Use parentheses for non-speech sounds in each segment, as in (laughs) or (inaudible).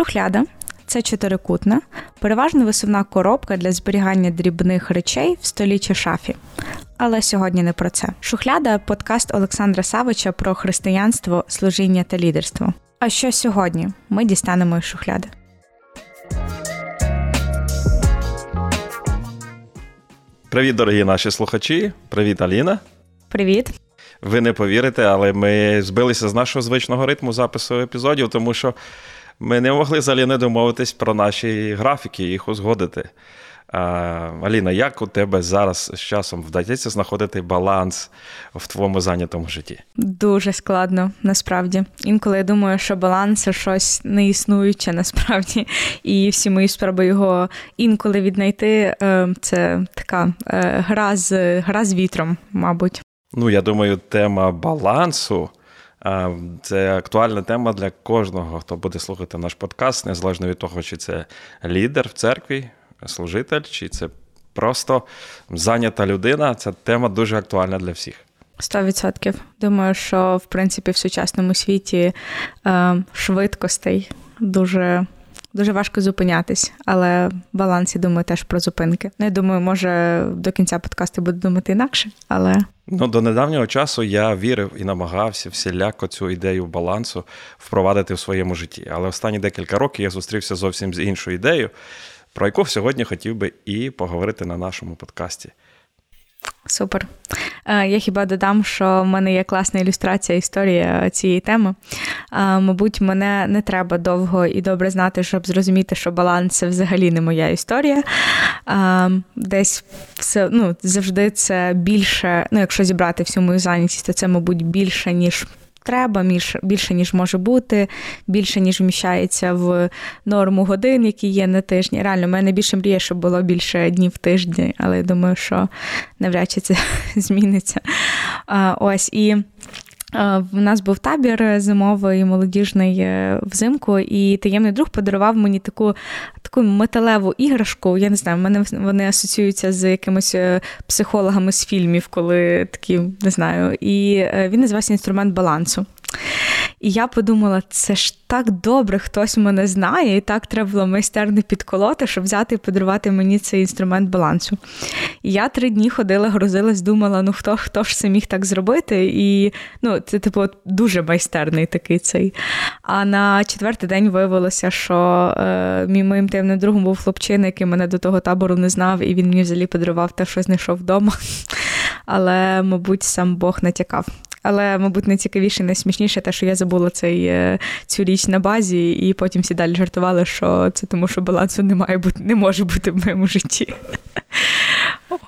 Шухляда це чотирикутна, переважно висувна коробка для зберігання дрібних речей в столі чи шафі. Але сьогодні не про це. Шухляда подкаст Олександра Савича про християнство, служіння та лідерство. А що сьогодні? Ми дістанемо із шухляди. Привіт, дорогі наші слухачі. Привіт, Аліна. Привіт. Ви не повірите, але ми збилися з нашого звичного ритму запису епізодів, тому що ми не могли з Аліною домовитись про наші графіки, і їх узгодити. А, Аліна, як у тебе зараз з часом вдається знаходити баланс в твоєму зайнятому житті? Дуже складно, насправді. Інколи я думаю, що баланс це щось неіснуюче насправді, і всі мої спроби його інколи віднайти. Е, це така е, гра з гра з вітром, мабуть. Ну, я думаю, тема балансу. Це актуальна тема для кожного, хто буде слухати наш подкаст, незалежно від того, чи це лідер в церкві, служитель, чи це просто зайнята людина. Ця тема дуже актуальна для всіх. Сто відсотків. Думаю, що в принципі в сучасному світі е, швидкостей дуже дуже важко зупинятись, але в балансі думаю теж про зупинки. Ну, я думаю, може до кінця подкасту буду думати інакше, але. Ну, до недавнього часу я вірив і намагався всіляко цю ідею балансу впровадити в своєму житті. Але останні декілька років я зустрівся зовсім з іншою ідеєю, про яку сьогодні хотів би і поговорити на нашому подкасті. Супер. Е, я хіба додам, що в мене є класна ілюстрація історії цієї теми. Е, мабуть, мене не треба довго і добре знати, щоб зрозуміти, що баланс це взагалі не моя історія. Е, десь все ну, завжди це більше, ну, якщо зібрати всю мою зайнятість, то це, мабуть, більше, ніж треба, більше, ніж може бути, більше, ніж вміщається в норму годин, які є на тижні. Реально, в мене більше мріє, щоб було більше днів в тижні, але я думаю, що навряд чи це (laughs) зміниться. Ось і. В нас був табір зимовий молодіжний е, взимку, і таємний друг подарував мені таку таку металеву іграшку. Я не знаю, в мене вони асоціюються з якимись е, психологами з фільмів, коли такі не знаю. І е, він називався інструмент балансу. І я подумала, це ж так добре, хтось мене знає, і так треба було майстерно підколоти, щоб взяти і подарувати мені цей інструмент балансу. І я три дні ходила, грозилась, думала, ну хто хто ж це міг так зробити? І ну, це, типу, дуже майстерний такий цей. А на четвертий день виявилося, що е, мій моїм таємним другом був хлопчина, який мене до того табору не знав, і він мені взагалі подарував те, що знайшов вдома. Але, мабуть, сам Бог натякав. Але, мабуть, найцікавіше, найсмішніше те, що я забула цей, е, цю річ на базі, і потім всі далі жартували, що це тому, що балансу не має бути, не може бути в моєму житті.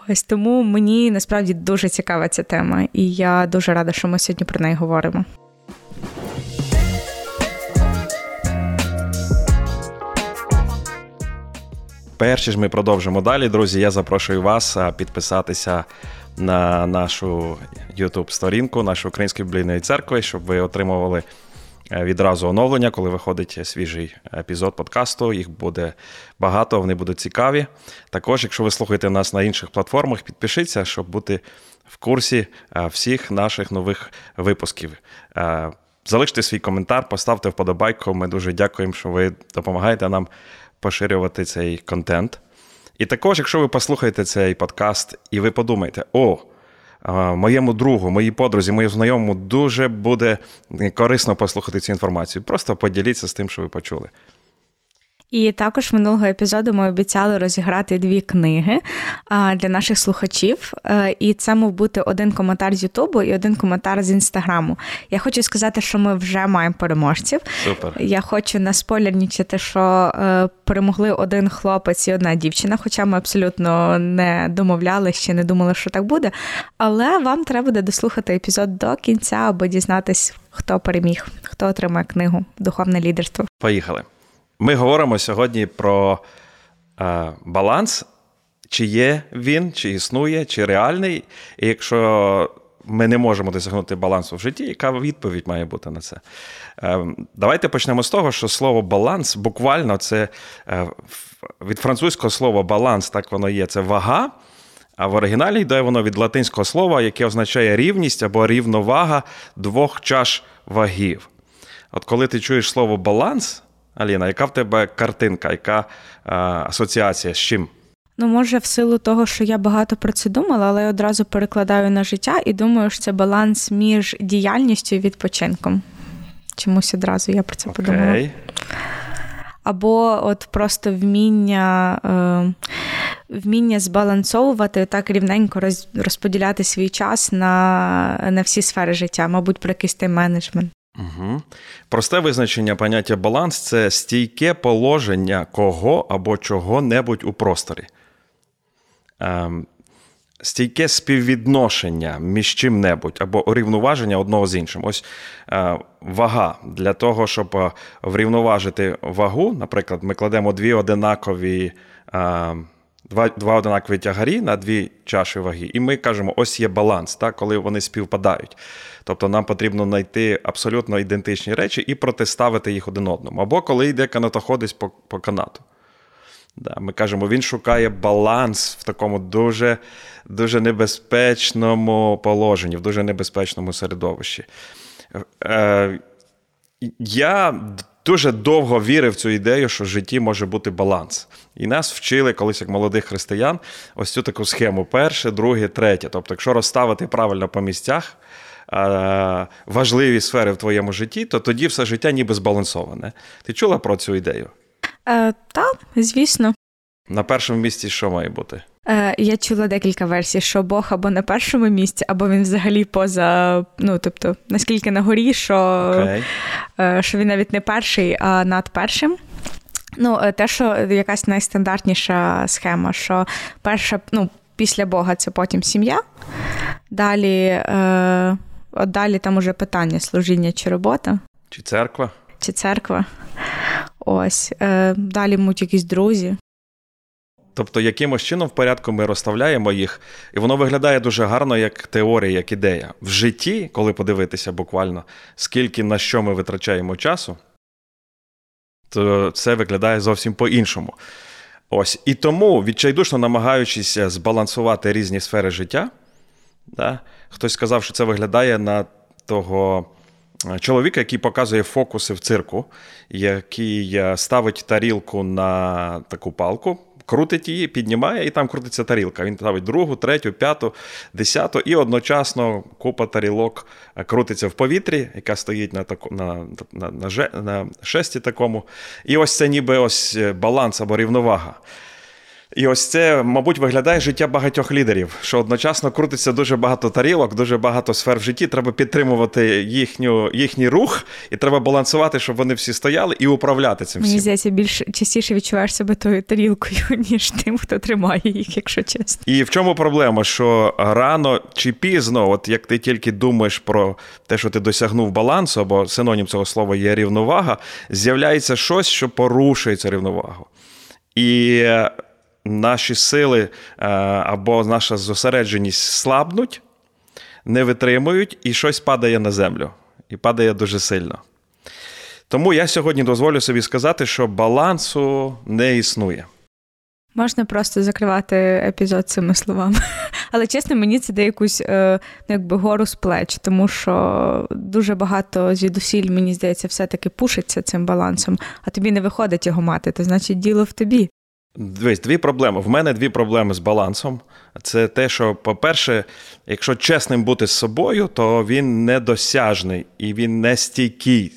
Ось тому мені насправді дуже цікава ця тема, і я дуже рада, що ми сьогодні про неї говоримо. Перш ж ми продовжимо далі, друзі. Я запрошую вас підписатися на нашу youtube сторінку нашої української біблійної церкви, щоб ви отримували е, відразу оновлення, коли виходить свіжий епізод подкасту. Їх буде багато, вони будуть цікаві. Також, якщо ви слухаєте нас на інших платформах, підпишіться, щоб бути в курсі е, всіх наших нових випусків. Е, залиште свій коментар, поставте вподобайку. Ми дуже дякуємо, що ви допомагаєте нам поширювати цей контент. І також, якщо ви послухаєте цей подкаст і ви подумаєте, о, моєму другу, моїй подрузі, моєму знайомому дуже буде корисно послухати цю інформацію. Просто поділіться з тим, що ви почули. І також минулого епізоду ми обіцяли розіграти дві книги для наших слухачів. Е, і це мав бути один коментар з Ютубу і один коментар з інстаграму. Я хочу сказати, що ми вже маємо переможців. Супер. Я хочу наспойлернічати, що е, перемогли один хлопець і одна дівчина, хоча ми абсолютно не домовляли, ще не думали, що так буде. Але вам треба буде дослухати епізод до кінця, аби дізнатись, хто переміг, хто отримає книгу Духовне лідерство. Поїхали. Ми говоримо сьогодні про е, баланс, чи є він, чи існує, чи реальний. І якщо ми не можемо досягнути балансу в житті, яка відповідь має бути на це? Е, давайте почнемо з того, що слово баланс буквально це е, від французького слова баланс, так воно є, це вага. А в оригіналі йде воно від латинського слова, яке означає рівність або рівновага двох чаш вагів. От коли ти чуєш слово баланс, Аліна, яка в тебе картинка, яка а, асоціація з чим? Ну, може, в силу того, що я багато про це думала, але я одразу перекладаю на життя і думаю, що це баланс між діяльністю і відпочинком. Чомусь одразу я про це Окей. подумала. Або от просто вміння е, вміння збалансовувати так рівненько роз, розподіляти свій час на на всі сфери життя, мабуть, про якийсь тайм-менеджмент. Угу. Просте визначення поняття баланс це стійке положення кого або чого-небудь у просторі. Ем, стійке співвідношення між чим-небудь або урівноваження одного з іншим. Ось е, вага. Для того, щоб е, врівноважити вагу, наприклад, ми кладемо дві одинакові. Е, Два два одинакові тягарі на дві чаші ваги, і ми кажемо, ось є баланс, так, коли вони співпадають. Тобто нам потрібно знайти абсолютно ідентичні речі і протиставити їх один одному. Або коли йде канатоходець по по канату. Да, Ми кажемо, він шукає баланс в такому дуже дуже небезпечному положенні, в дуже небезпечному середовищі. Е, Я дуже довго вірив в цю ідею, що в житті може бути баланс. І нас вчили колись як молодих християн ось цю таку схему: перше, друге, третє. Тобто, якщо розставити правильно по місцях важливі сфери в твоєму житті, то тоді все життя ніби збалансоване. Ти чула про цю ідею? Е, Так, звісно. На першому місці що має бути? Е, Я чула декілька версій, що Бог або на першому місці, або він взагалі поза, ну тобто, наскільки на горі, що, okay. е, що він навіть не перший, а над першим. Ну, е, те, що якась найстандартніша схема, що перша, ну, після Бога це потім сім'я. Далі, е, от далі там уже питання служіння чи робота. Чи церква? Чи церква. Ось. Е, Далі муть якісь друзі. Тобто, якимось чином в порядку ми розставляємо їх, і воно виглядає дуже гарно як теорія, як ідея. В житті, коли подивитися буквально, скільки на що ми витрачаємо часу, то це виглядає зовсім по-іншому. Ось. І тому, відчайдушно намагаючись збалансувати різні сфери життя, да, хтось сказав, що це виглядає на того. Чоловіка, який показує фокуси в цирку, який е, ставить тарілку на таку палку, крутить її, піднімає, і там крутиться тарілка. Він ставить другу, третю, п'яту, десяту, і одночасно купа тарілок е, крутиться в повітрі, яка стоїть на таку, на, на, на, на шесті такому. І ось це ніби ось е, баланс або рівновага. І ось це, мабуть, виглядає життя багатьох лідерів, що одночасно крутиться дуже багато тарілок, дуже багато сфер в житті. Треба підтримувати їхню, їхній рух, і треба балансувати, щоб вони всі стояли і управляти цим. всім. Мені здається, більш частіше відчуваєш себе тою тарілкою, (laughs) ніж тим, хто тримає їх, якщо чесно. І в чому проблема? Що рано чи пізно, от як ти тільки думаєш про те, що ти досягнув балансу, або синонім цього слова є рівновага, з'являється щось, що порушує цю рівновагу. І наші сили е, або наша зосередженість слабнуть, не витримують, і щось падає на землю. І падає дуже сильно. Тому я сьогодні дозволю собі сказати, що балансу не існує. Можна просто закривати епізод цими словами. (laughs) Але чесно, мені це дає якусь е, якби гору з плеч, тому що дуже багато звідусіль, мені здається, все-таки пушиться цим балансом, а тобі не виходить його мати, то значить діло в тобі. Дивись, дві проблеми. В мене дві проблеми з балансом. Це те, що, по-перше, якщо чесним бути з собою, то він недосяжний і він не стійкий,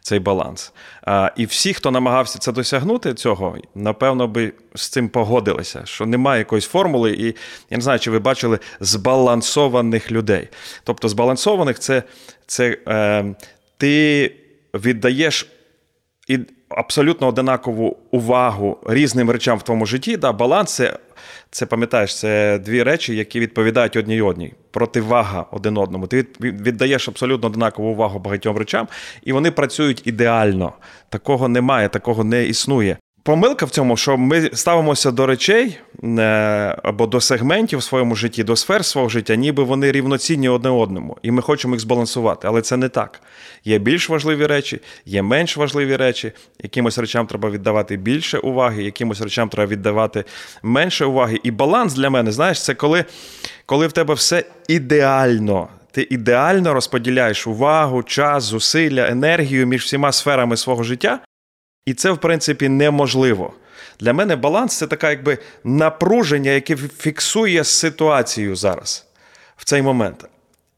цей баланс. А, І всі, хто намагався це досягнути, цього, напевно, би з цим погодилися, що немає якоїсь формули, і я не знаю, чи ви бачили збалансованих людей. Тобто, збалансованих це, це е, ти віддаєш. І абсолютно одинакову увагу різним речам в твоєму житті. Да, Баланс це, це пам'ятаєш, це дві речі, які відповідають одній одній. Противага один одному. Ти віддаєш абсолютно одинакову увагу багатьом речам, і вони працюють ідеально. Такого немає, такого не існує. Помилка в цьому, що ми ставимося до речей е, або до сегментів в своєму житті, до сфер свого життя, ніби вони рівноцінні одне одному, і ми хочемо їх збалансувати. Але це не так. Є більш важливі речі, є менш важливі речі. Якимось речам треба віддавати більше уваги, якимось речам треба віддавати менше уваги. І баланс для мене, знаєш, це коли, коли в тебе все ідеально. Ти ідеально розподіляєш увагу, час, зусилля, енергію між всіма сферами свого життя. І це, в принципі, неможливо. Для мене баланс це таке якби напруження, яке фіксує ситуацію зараз, в цей момент.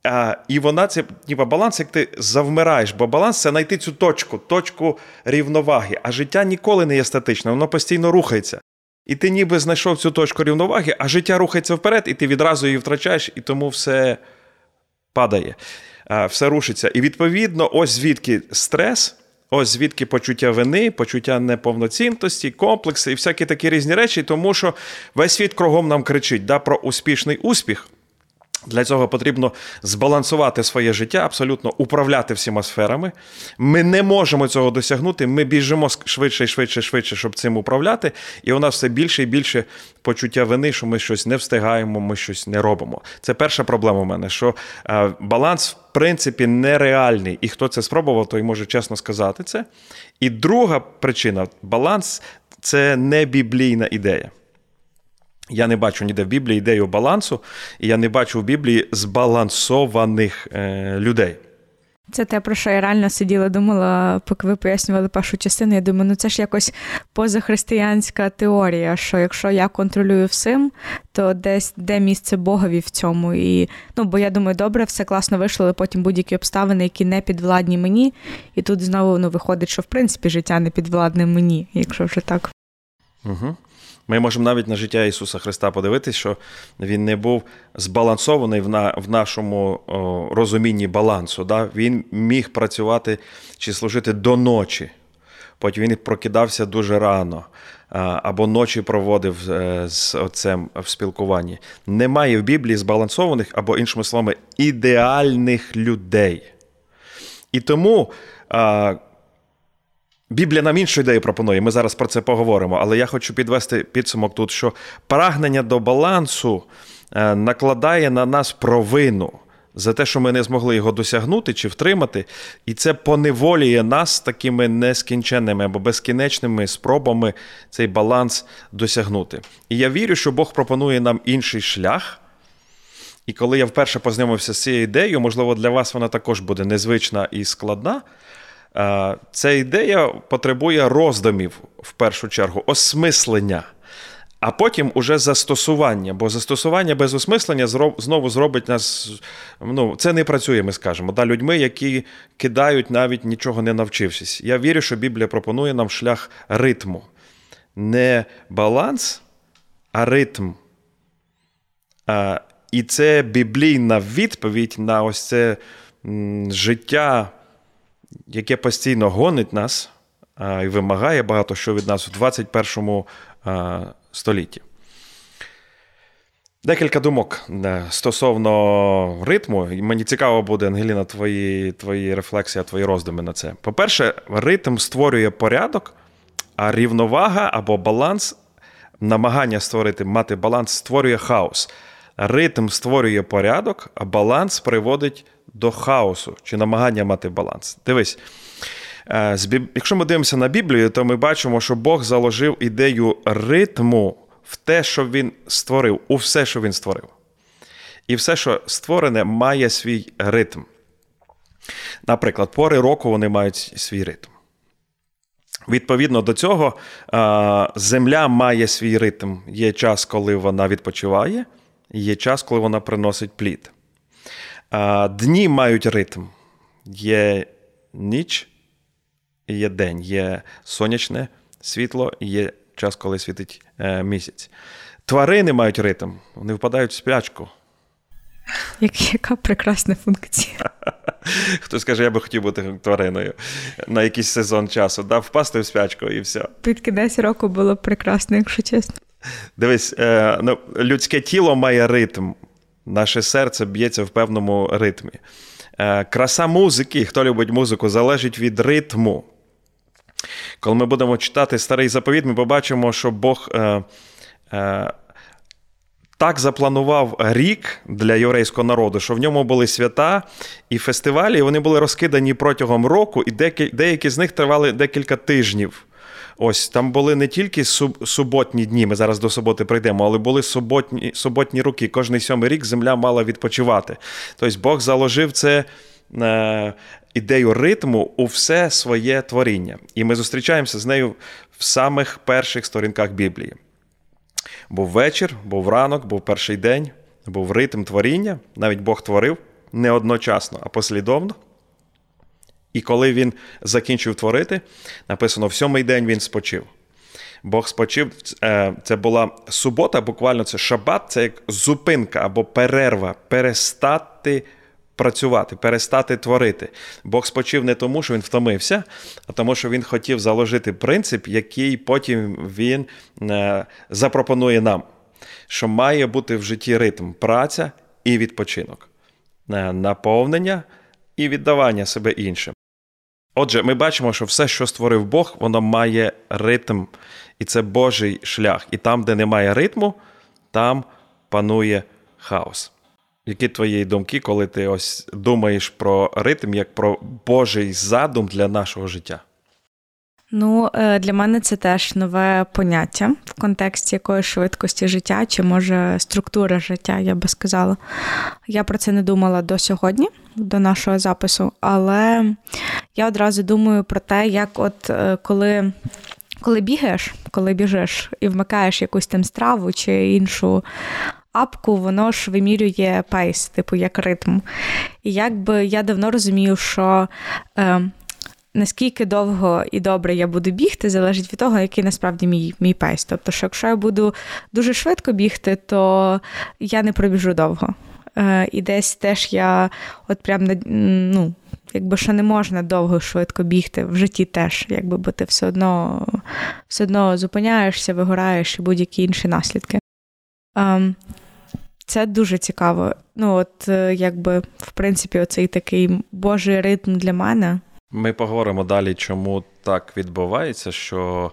А, І вона це ніби баланс, як ти завмираєш, бо баланс це знайти цю точку, точку рівноваги. А життя ніколи не є статичне, воно постійно рухається. І ти ніби знайшов цю точку рівноваги, а життя рухається вперед, і ти відразу її втрачаєш, і тому все падає, все рушиться. І відповідно, ось звідки стрес. Ось звідки почуття вини, почуття неповноцінності, комплекси і всякі такі різні речі, тому що весь світ кругом нам кричить да, про успішний успіх. Для цього потрібно збалансувати своє життя, абсолютно управляти всіма сферами. Ми не можемо цього досягнути. Ми біжимо швидше, швидше, швидше, щоб цим управляти. І у нас все більше і більше почуття вини, що ми щось не встигаємо, ми щось не робимо. Це перша проблема у мене, що е, баланс, в принципі, нереальний. І хто це спробував, той може чесно сказати це. І друга причина баланс це не біблійна ідея. Я не бачу ніде в Біблії ідею балансу, і я не бачу в Біблії збалансованих е, людей. Це те, про що я реально сиділа, думала, поки ви пояснювали першу частину. Я думаю, ну це ж якось позахристиянська теорія, що якщо я контролюю всім, то десь де місце Богові в цьому. І ну, бо я думаю, добре, все класно вийшло, але потім будь-які обставини, які не підвладні мені. І тут знову ну, виходить, що в принципі життя не підвладне мені, якщо вже так. Угу. Ми можемо навіть на життя Ісуса Христа подивитися, що Він не був збалансований в на, в нашому о, розумінні балансу. Да? Він міг працювати чи служити до ночі. Потім він прокидався дуже рано, або ночі проводив е, з отцем в спілкуванні. Немає в Біблії збалансованих, або, іншими словами, ідеальних людей. І тому. Біблія нам іншу ідею пропонує, ми зараз про це поговоримо, але я хочу підвести підсумок тут, що прагнення до балансу е, накладає на нас провину за те, що ми не змогли його досягнути чи втримати, і це поневолює нас такими нескінченними або безкінечними спробами цей баланс досягнути. І я вірю, що Бог пропонує нам інший шлях. І коли я вперше познайомився з цією ідеєю, можливо, для вас вона також буде незвична і складна. Е, ця ідея потребує роздумів в першу чергу, осмислення, а потім уже застосування. Бо застосування без осмислення знову зробить нас. Ну, Це не працює, ми скажемо. Да, Людьми, які кидають, навіть нічого не навчившись. Я вірю, що Біблія пропонує нам шлях ритму. Не баланс, а ритм. І це біблійна відповідь на ось це життя яке постійно гонить нас і вимагає багато що від нас в 21 столітті. Декілька думок е, стосовно ритму. Мені цікаво буде, Ангеліна, твої твої рефлексії, твої роздуми на це. По-перше, ритм створює порядок, а рівновага або баланс, намагання створити, мати баланс, створює хаос. Ритм створює порядок, а баланс приводить до хаосу чи намагання мати баланс. Дивись, е, якщо ми дивимося на Біблію, то ми бачимо, що Бог заложив ідею ритму в те, що він створив, у все, що він створив. І все, що створене, має свій ритм. Наприклад, пори року вони мають свій ритм. Відповідно до цього, е, земля має свій ритм. Є час, коли вона відпочиває, є час, коли вона приносить плід. Дні мають ритм. Є ніч і є день, є сонячне світло і є час, коли світить е, місяць. Тварини мають ритм, вони впадають в сплячку. Яка прекрасна функція. (laughs) Хтось каже, я би хотів бути твариною на якийсь сезон часу, да? впасти в спячку і все. Під кінець року було прекрасно, якщо чесно. Дивись, е, ну, людське тіло має ритм. Наше серце б'ється в певному ритмі. Е, краса музики, хто любить музику, залежить від ритму. Коли ми будемо читати старий заповіт, ми побачимо, що Бог е, е, так запланував рік для єврейського народу, що в ньому були свята і фестивалі, і вони були розкидані протягом року, і деякі з них тривали декілька тижнів. Ось там були не тільки суботні дні, ми зараз до суботи прийдемо, але були суботні суботні роки. Кожний сьомий рік земля мала відпочивати. Тобто Бог заложив це е, ідею ритму у все своє творіння. І ми зустрічаємося з нею в самих перших сторінках Біблії. Був вечір, був ранок, був перший день, був ритм творіння. Навіть Бог творив не одночасно, а послідовно. І коли він закінчив творити, написано: в сьомий день він спочив. Бог спочив, е, це була субота, буквально це шабат, це як зупинка або перерва, перестати працювати, перестати творити. Бог спочив не тому, що він втомився, а тому, що він хотів заложити принцип, який потім він е, запропонує нам, що має бути в житті ритм, праця і відпочинок, е, наповнення і віддавання себе іншим. Отже, ми бачимо, що все, що створив Бог, воно має ритм, і це Божий шлях. І там, де немає ритму, там панує хаос. Які твої думки, коли ти ось думаєш про ритм як про Божий задум для нашого життя? Ну, е, для мене це теж нове поняття в контексті якоїсь швидкості життя, чи може структура життя, я би сказала. Я про це не думала до сьогодні, до нашого запису, але я одразу думаю про те, як от е, коли. Коли бігаєш, коли біжиш і вмикаєш якусь там страву чи іншу апку, воно ж вимірює pace, типу як ритм. І якби я давно розумію, що е, наскільки довго і добре я буду бігти, залежить від того, який насправді мій мій pace. Тобто, що якщо я буду дуже швидко бігти, то я не пробіжу довго. Е, І десь теж я от прям ну, якби що не можна довго швидко бігти в житті теж, якби бо ти все одно все одно зупиняєшся, вигораєш і будь-які інші наслідки. Ем, це дуже цікаво. Ну, от е, якби в принципі, оцей такий божий ритм для мене. Ми поговоримо далі, чому так відбувається, що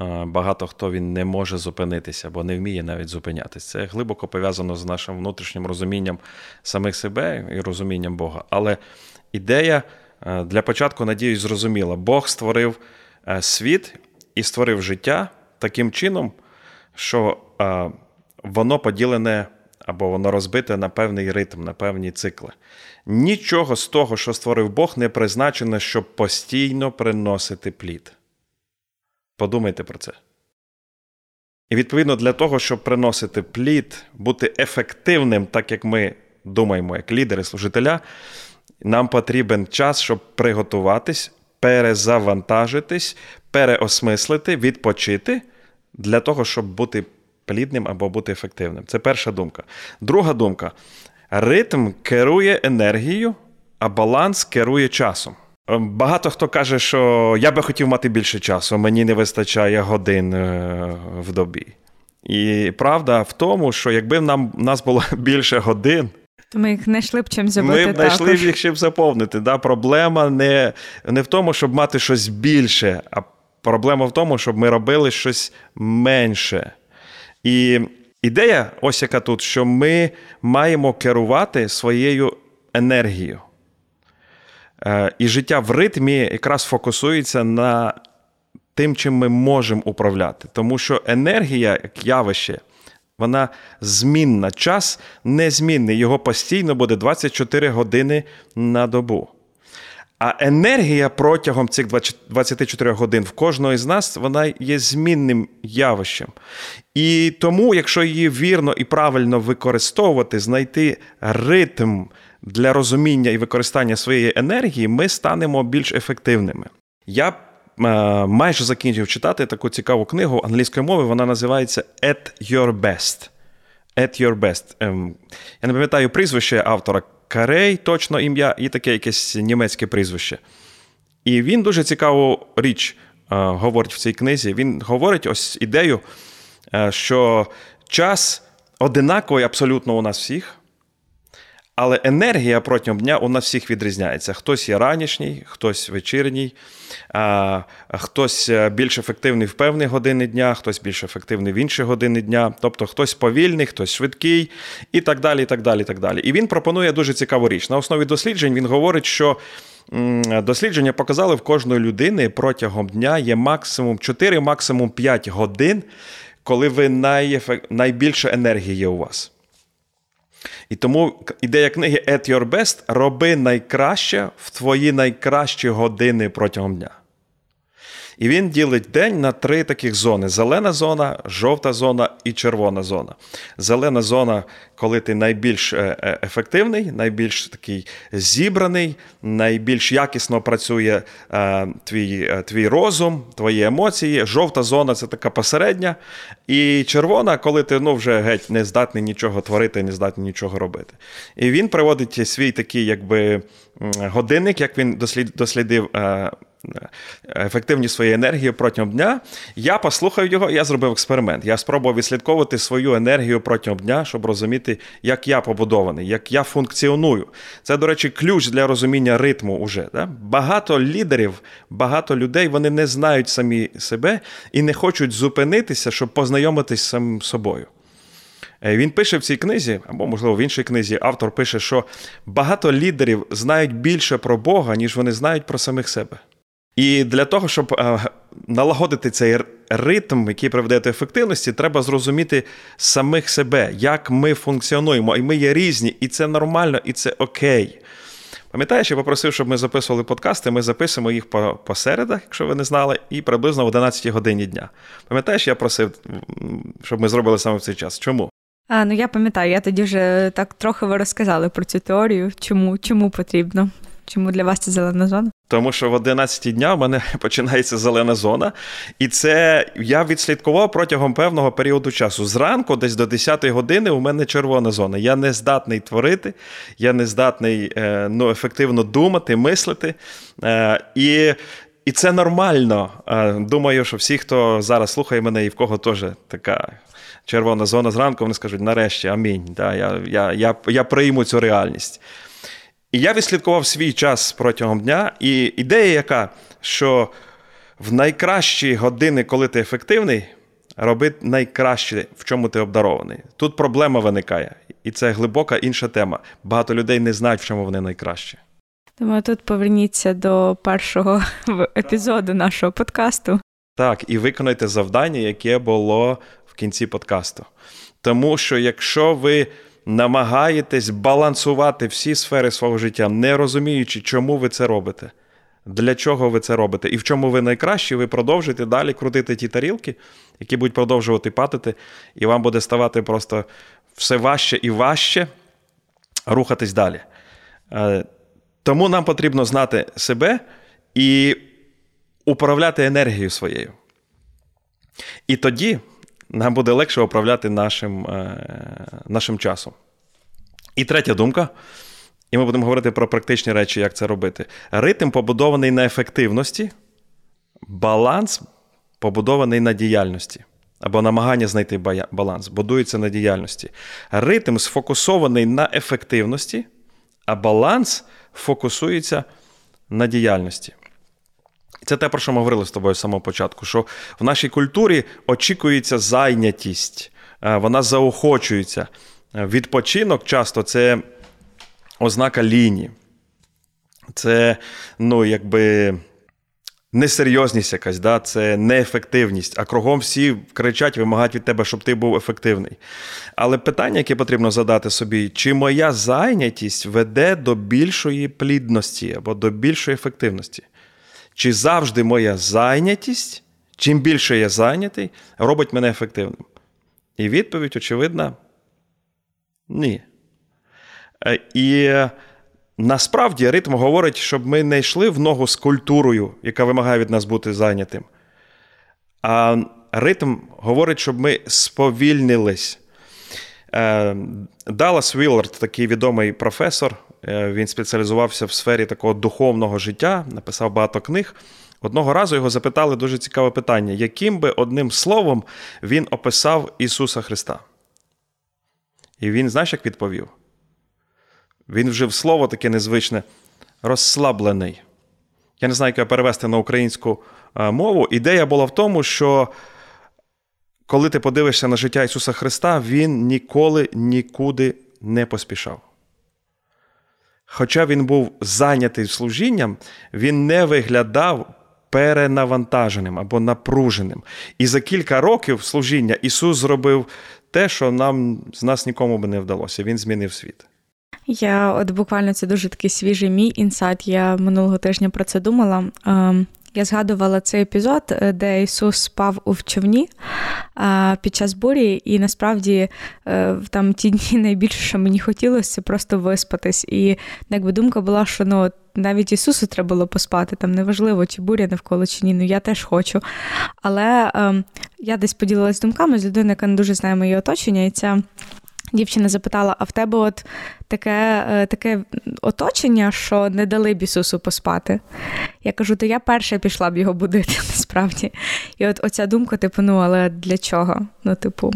е, багато хто він не може зупинитися або не вміє навіть зупинятися. Це глибоко пов'язано з нашим внутрішнім розумінням самих себе і розумінням Бога. Але ідея е, для початку, надіюсь, зрозуміла. Бог створив світ і створив життя таким чином, що воно поділене або воно розбите на певний ритм, на певні цикли. Нічого з того, що створив Бог, не призначено, щоб постійно приносити плід. Подумайте про це. І відповідно для того, щоб приносити плід, бути ефективним, так як ми думаємо, як лідери служителя, нам потрібен час, щоб приготуватись, перезавантажитись, переосмислити, відпочити для того, щоб бути плідним або бути ефективним. Це перша думка. Друга думка: ритм керує енергією, а баланс керує часом. Ем, багато хто каже, що я би хотів мати більше часу, мені не вистачає годин е, в добі. І правда в тому, що якби нам нас було (laughs) більше годин, то ми їх знайшли б чим забити. Ми б знайшли б їх чим заповнити. Да? Проблема не, не в тому, щоб мати щось більше, а проблема в тому, щоб ми робили щось менше. І ідея, ось яка тут, що ми маємо керувати своєю енергією. Е, і життя в ритмі якраз фокусується на тим, чим ми можемо управляти. Тому що енергія, як явище, вона змінна. Час незмінний. Його постійно буде 24 години на добу. А енергія протягом цих 24 годин в кожного з нас вона є змінним явищем. І тому, якщо її вірно і правильно використовувати, знайти ритм для розуміння і використання своєї енергії, ми станемо більш ефективними. Я е, майже закінчив читати таку цікаву книгу англійської мови, вона називається At Your Best. At Your Best. Ем, я не пам'ятаю прізвище автора. Карей, точно ім'я, і таке якесь німецьке прізвище. І він дуже цікаву річ е, говорить в цій книзі. Він говорить ось ідею, е, що час одинаковий абсолютно у нас всіх. Але енергія протягом дня у нас всіх відрізняється. Хтось є ранішній, хтось вечірній, а, хтось е, більш ефективний в певні години дня, хтось більш ефективний в інші години дня, тобто хтось повільний, хтось швидкий, і так далі. І так далі, і так далі. І він пропонує дуже цікаву річ. На основі досліджень він говорить, що. Дослідження показали в кожної людини протягом дня є максимум 4, максимум 5 годин, коли ви найбільше енергії є у вас. І тому ідея книги At Your Best роби найкраще в твої найкращі години протягом дня. І він ділить день на три таких зони: зелена зона, жовта зона і червона зона. Зелена зона, коли ти найбільш е, е, ефективний, найбільш такий зібраний, найбільш якісно працює е, твій твій розум, твої емоції. Жовта зона це така посередня. І червона, коли ти ну, вже геть не здатний нічого творити, не здатний нічого робити. І він приводить свій такий, якби годинник, як він дослідив. Е, ефективність своєї енергії протягом дня. Я послухав його, я зробив експеримент. Я спробував відслідковувати свою енергію протягом дня, щоб розуміти, як я побудований, як я функціоную. Це, до речі, ключ для розуміння ритму. Уже да? багато лідерів, багато людей вони не знають самі себе і не хочуть зупинитися, щоб познайомитись з самим собою. Е, він пише в цій книзі, або, можливо, в іншій книзі, автор пише, що багато лідерів знають більше про Бога, ніж вони знають про самих себе. І для того, щоб е, налагодити цей ритм, який приведе до ефективності, треба зрозуміти самих себе, як ми функціонуємо. І ми є різні, і це нормально, і це окей. Пам'ятаєш, я попросив, щоб ми записували подкасти. Ми записуємо їх по, по середах, якщо ви не знали, і приблизно в 11 годині дня. Пам'ятаєш, я просив, щоб ми зробили саме в цей час. Чому? А, Ну я пам'ятаю, я тоді вже так трохи ви розказали про цю теорію, чому, чому потрібно. Чому для вас це зелена зона? Тому що в 11 дня в мене (laughs) починається зелена зона, і це я відслідкував протягом певного періоду часу. Зранку, десь до 10 години, у мене червона зона. Я не здатний творити, я не здатний е, ну, ефективно думати, мислити. Е, і і це нормально. Е, думаю, що всі, хто зараз слухає мене, і в кого теж така червона зона зранку, вони скажуть нарешті амінь. Да, Я, я, я, Я прийму цю реальність. І я відслідкував свій час протягом дня, і ідея, яка, що в найкращі години, коли ти ефективний, роби найкраще, в чому ти обдарований. Тут проблема виникає, і це глибока інша тема. Багато людей не знають, в чому вони найкращі. Тому тут поверніться до першого епізоду нашого подкасту. Так, і виконайте завдання, яке було в кінці подкасту. Тому що якщо ви намагаєтесь балансувати всі сфери свого життя, не розуміючи, чому ви це робите, для чого ви це робите, і в чому ви найкращі, ви продовжуєте далі крутити ті тарілки, які будуть продовжувати патити, і вам буде ставати просто все важче і важче рухатись далі. Е, тому нам потрібно знати себе і управляти енергією своєю. І тоді нам буде легше управляти нашим, е, нашим часом. І третя думка. І ми будемо говорити про практичні речі, як це робити. Ритм побудований на ефективності, баланс побудований на діяльності. Або намагання знайти баланс, будується на діяльності. Ритм сфокусований на ефективності, а баланс фокусується на діяльності. Це те, про що ми говорили з тобою з самого початку, що в нашій культурі очікується зайнятість, е, вона заохочується. Е, відпочинок часто це ознака лінії. Це, ну, якби. Несерйозність якась, да? це неефективність, а кругом всі кричать, вимагають від тебе, щоб ти був ефективний. Але питання, яке потрібно задати собі, чи моя зайнятість веде до більшої плідності або до більшої ефективності? Чи завжди моя зайнятість, чим більше я зайнятий, робить мене ефективним? І відповідь, очевидна, ні. Е, і насправді ритм говорить, щоб ми не йшли в ногу з культурою, яка вимагає від нас бути зайнятим. А ритм говорить, щоб ми сповільнились. Е, Даллас Віллард, такий відомий професор, е, він спеціалізувався в сфері такого духовного життя, написав багато книг. Одного разу його запитали дуже цікаве питання: яким би одним словом він описав Ісуса Христа? І він, знаєш, як відповів? Він вжив слово таке незвичне, розслаблений. Я не знаю, як його перевести на українську е, мову. Ідея була в тому, що коли ти подивишся на життя Ісуса Христа, Він ніколи нікуди не поспішав. Хоча він був зайнятий служінням, він не виглядав перенавантаженим або напруженим. І за кілька років служіння Ісус зробив те, що нам з нас нікому би не вдалося. Він змінив світ. Я от буквально це дуже такий свіжий мій інсайт. Я минулого тижня про це думала. Ем, я згадувала цей епізод, е, де Ісус спав у човні під час бурі, і насправді е, там ті (laughs) дні найбільше, що мені хотілося, це просто виспатись. І якби думка була, що ну. Навіть Ісусу треба було поспати, там неважливо, чи буря навколо чи ні, ну я теж хочу. Але е, я десь поділилась думками з людиною, яка не дуже знає моє оточення, і ця Дівчина запитала: а в тебе от таке е, таке оточення, що не дали б Ісусу поспати? Я кажу, то я перша пішла б його будити (laughs) насправді. І от оця думка, типу, ну, але для чого? Ну, типу,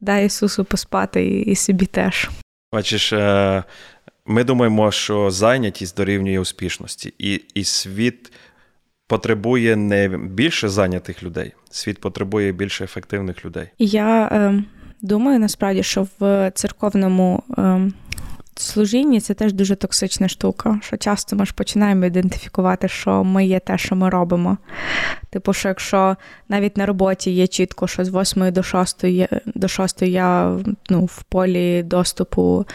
дай Ісусу поспати і, і собі теж. Бачиш, е, ми думаємо, що зайнятість дорівнює успішності, і, і світ. Потребує не більше зайнятих людей, світ потребує більше ефективних людей. Я е, Думаю, насправді, що в церковному е, служінні це теж дуже токсична штука, що часто ми ж починаємо ідентифікувати, що ми є те, що ми робимо. Типу, що якщо навіть на роботі є чітко, що з 8 до 6 до 6 я ну, в полі доступу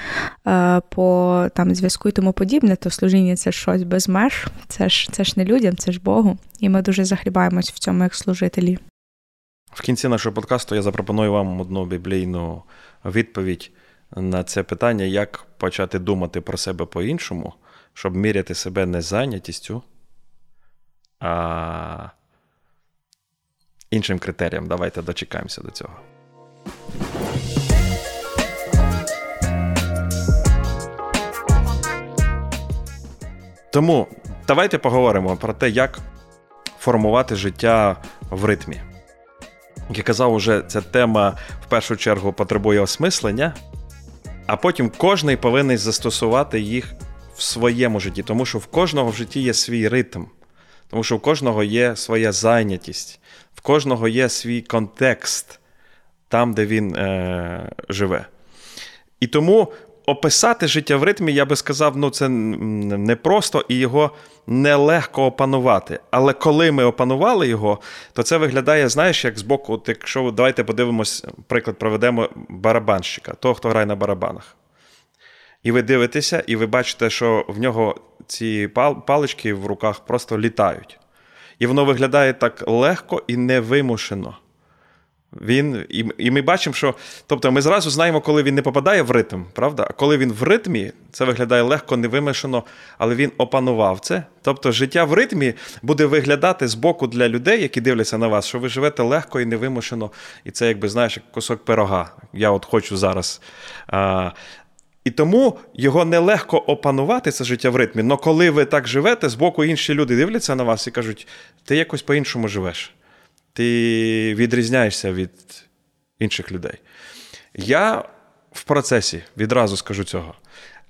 е, по там, зв'язку і тому подібне, то служіння це щось без меж, це ж це ж не людям, це ж Богу. І ми дуже загрібаємось в цьому як служителі. В кінці нашого подкасту я запропоную вам одну біблійну відповідь на це питання, як почати думати про себе по-іншому, щоб міряти себе не зайнятістю, а іншим критеріям. Давайте дочекаємося до цього. Тому давайте поговоримо про те, як формувати життя в ритмі. Як я казав, уже ця тема в першу чергу потребує осмислення, а потім кожний повинен застосувати їх в своєму житті, тому що в кожного в житті є свій ритм, тому що в кожного є своя зайнятість, в кожного є свій контекст там, де він е, живе. І тому описати життя в ритмі, я би сказав, ну це не просто і його нелегко опанувати. Але коли ми опанували його, то це виглядає, знаєш, як збоку, от якщо давайте подивимось, приклад, проведемо барабанщика, того, хто грає на барабанах. І ви дивитеся, і ви бачите, що в нього ці палички в руках просто літають. І воно виглядає так легко і невимушено. Він, І і ми бачимо, що тобто ми зразу знаємо, коли він не попадає в ритм, правда? А коли він в ритмі, це виглядає легко, невимушено, але він опанував це. Тобто життя в ритмі буде виглядати з боку для людей, які дивляться на вас, що ви живете легко і невимушено, і це, якби знаєш, як кусок пирога. Я от хочу зараз. А, І тому його нелегко опанувати, це життя в ритмі. Але коли ви так живете, з боку інші люди дивляться на вас і кажуть, ти якось по-іншому живеш ти відрізняєшся від інших людей. Я в процесі відразу скажу цього.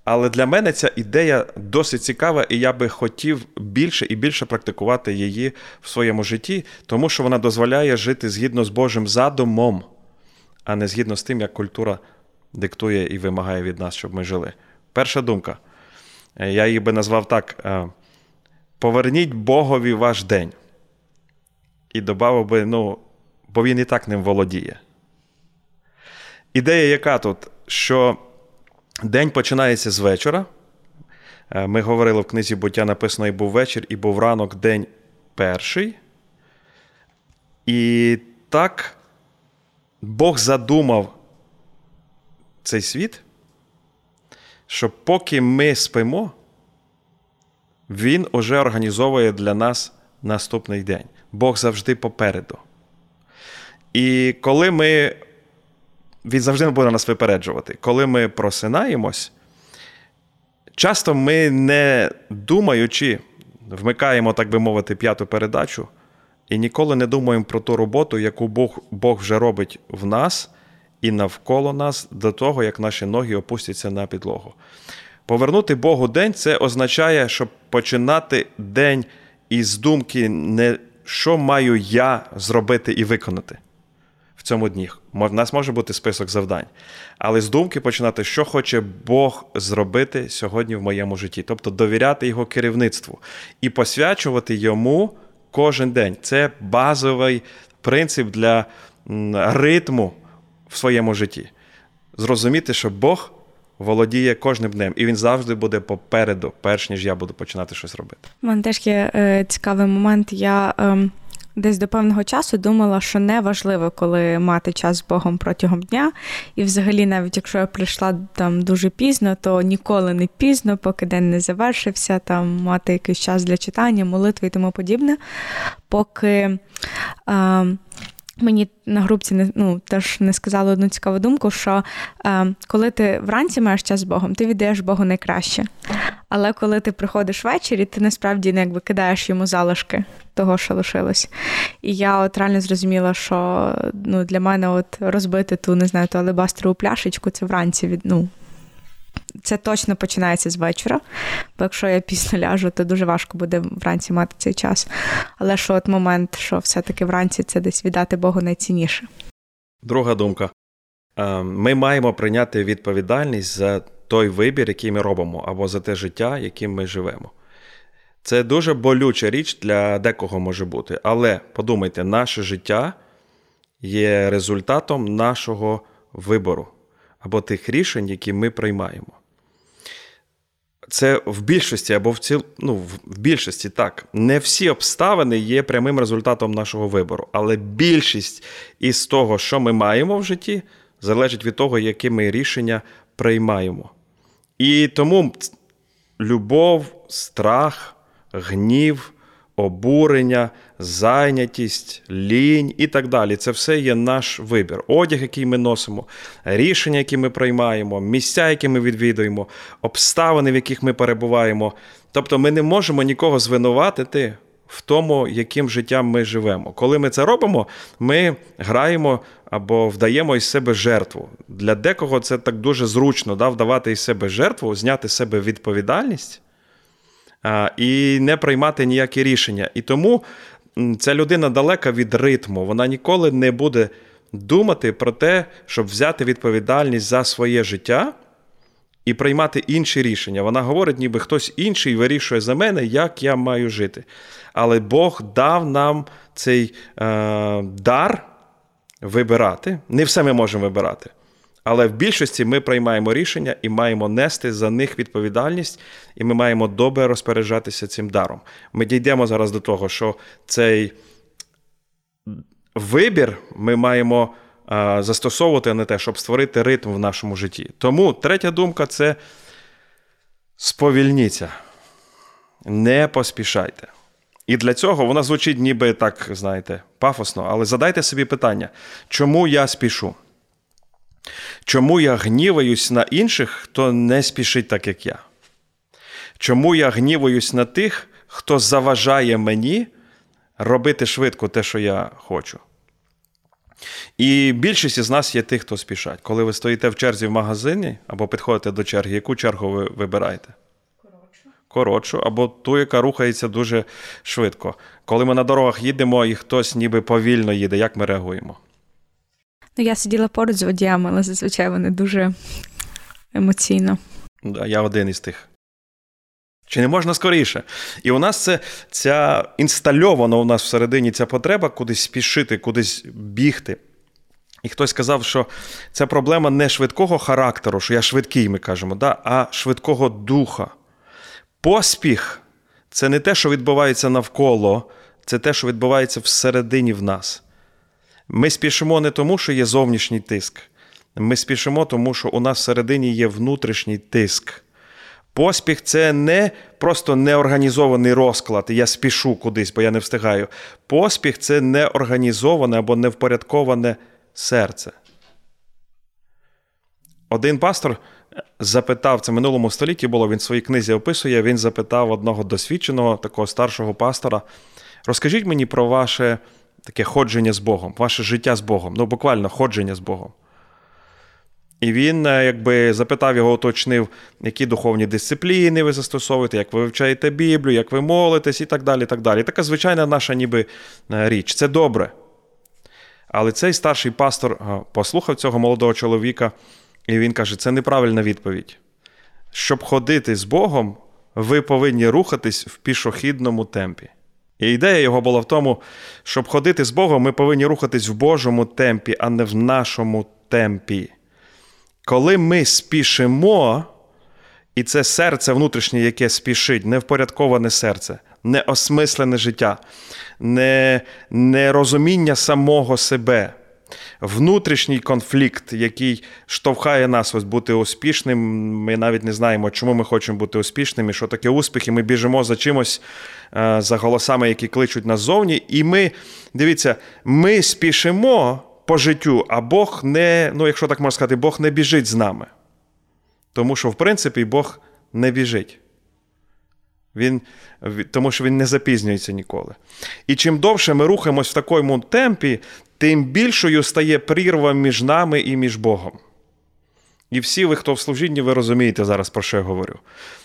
Але для мене ця ідея досить цікава, і я би хотів більше і більше практикувати її в своєму житті, тому що вона дозволяє жити згідно з Божим задумом, а не згідно з тим, як культура диктує і вимагає від нас, щоб ми жили. Перша думка. Я її би назвав так: е, поверніть Богові ваш день і додав би, ну, бо він і так ним володіє. Ідея, яка тут, що день починається з вечора. Е, ми говорили в книзі буття написано: і був вечір, і був ранок, день перший. І так Бог задумав цей світ, що поки ми спимо, Він уже організовує для нас наступний день. Бог завжди попереду. І коли ми. Він завжди буде нас випереджувати. Коли ми просинаємось, часто ми не думаючи, вмикаємо, так би мовити, п'яту передачу, і ніколи не думаємо про ту роботу, яку Бог Бог вже робить в нас і навколо нас до того, як наші ноги опустяться на підлогу. Повернути Богу день це означає, щоб починати день із думки не що маю я зробити і виконати в цьому дні. У нас може бути список завдань, але з думки починати, що хоче Бог зробити сьогодні в моєму житті, тобто довіряти його керівництву і посвячувати йому кожен день. Це базовий принцип для ритму в своєму житті. Зрозуміти, що Бог володіє кожним днем, і він завжди буде попереду, перш ніж я буду починати щось робити. У мене теж є е, цікавий момент. Я е, десь до певного часу думала, що не важливо, коли мати час з Богом протягом дня. І взагалі, навіть якщо я прийшла там дуже пізно, то ніколи не пізно, поки день не завершився, там мати якийсь час для читання, молитви і тому подібне. Поки. Е, Мені на групці не ну теж не сказали одну цікаву думку, що е, коли ти вранці маєш час з Богом, ти віддаєш Богу найкраще. Але коли ти приходиш ввечері, ти насправді не якби кидаєш йому залишки того, що лишилось. І я от реально зрозуміла, що ну, для мене от розбити ту, не знаю, ту алебастрову пляшечку, це вранці від ну, це точно починається з вечора, бо якщо я пізно ляжу, то дуже важко буде вранці мати цей час. Але що от момент, що все-таки вранці це десь віддати Богу найцінніше. Друга думка. Е, ми маємо прийняти відповідальність за той вибір, який ми робимо, або за те життя, яким ми живемо. Це дуже болюча річ для декого може бути. Але подумайте, наше життя є результатом нашого вибору або тих рішень, які ми приймаємо. Це в більшості або в ціл... ну, в більшості так. Не всі обставини є прямим результатом нашого вибору, але більшість із того, що ми маємо в житті, залежить від того, які ми рішення приймаємо. І тому любов, страх, гнів, обурення, зайнятість, лінь і так далі. Це все є наш вибір. Одяг, який ми носимо, рішення, які ми приймаємо, місця, які ми відвідуємо, обставини, в яких ми перебуваємо. Тобто ми не можемо нікого звинуватити. В тому, яким життям ми живемо. Коли ми це робимо, ми граємо або вдаємо із себе жертву. Для декого це так дуже зручно да, вдавати із себе жертву, зняти з себе відповідальність і не приймати ніякі рішення. І тому ця людина далека від ритму, вона ніколи не буде думати про те, щоб взяти відповідальність за своє життя і приймати інші рішення. Вона говорить, ніби хтось інший вирішує за мене, як я маю жити. Але Бог дав нам цей е, дар вибирати. Не все ми можемо вибирати. Але в більшості ми приймаємо рішення і маємо нести за них відповідальність, і ми маємо добре розпоряджатися цим даром. Ми дійдемо зараз до того, що цей вибір ми маємо застосовувати не те, щоб створити ритм в нашому житті. Тому третя думка це сповільніться, не поспішайте. І для цього вона звучить ніби так, знаєте, пафосно, але задайте собі питання, чому я спішу? Чому я гніваюсь на інших, хто не спішить так, як я? Чому я гніваюсь на тих, хто заважає мені робити швидко те, що я хочу? І більшість із нас є тих, хто спішать. Коли ви стоїте в черзі в магазині або підходите до черги, яку чергу ви вибираєте? Коротшу. Коротшу, або ту, яка рухається дуже швидко. Коли ми на дорогах їдемо і хтось ніби повільно їде, як ми реагуємо? Ну, я сиділа поруч з водіями, але зазвичай вони дуже емоційно. Да, Я один із тих. Чи не можна скоріше? І у нас це ця інстальована у нас всередині ця потреба кудись спішити, кудись бігти. І хтось сказав, що це проблема не швидкого характеру, що я швидкий, ми кажемо, да, а швидкого духа. Поспіх це не те, що відбувається навколо, це те, що відбувається всередині в нас. Ми спішимо не тому, що є зовнішній тиск. Ми спішимо, тому що у нас всередині є внутрішній тиск. Поспіх це не просто неорганізований розклад, я спішу кудись, бо я не встигаю. Поспіх це неорганізоване або невпорядковане серце. Один пастор запитав, це в минулому столітті було, він в своїй книзі описує, він запитав одного досвідченого, такого старшого пастора: розкажіть мені про ваше таке ходження з Богом, ваше життя з Богом, ну буквально ходження з Богом. І він е, якби запитав його, уточнив, які духовні дисципліни ви застосовуєте, як ви вивчаєте Біблію, як ви молитесь і так далі. і так далі. Така звичайна наша ніби е, річ. Це добре. Але цей старший пастор е, послухав цього молодого чоловіка, і він каже: це неправильна відповідь. Щоб ходити з Богом, ви повинні рухатись в пішохідному темпі. І ідея його була в тому, щоб ходити з Богом, ми повинні рухатись в Божому темпі, а не в нашому темпі. Коли ми спішимо, і це серце внутрішнє, яке спішить, невпорядковане серце, неосмислене життя, не, нерозуміння самого себе внутрішній конфлікт, який штовхає нас ось бути успішним. Ми навіть не знаємо, чому ми хочемо бути успішними, що таке успіх, і ми біжимо за чимось, е, за голосами, які кличуть нас зовні. І ми, дивіться, ми спішимо по життю, а Бог не, ну, якщо так можна сказати, Бог не біжить з нами. Тому що, в принципі, Бог не біжить. Він, Тому що він не запізнюється ніколи. І чим довше ми рухаємось в такому темпі, тим більшою стає прірва між нами і між Богом. І всі ви, хто в служінні, ви розумієте зараз, про що я говорю.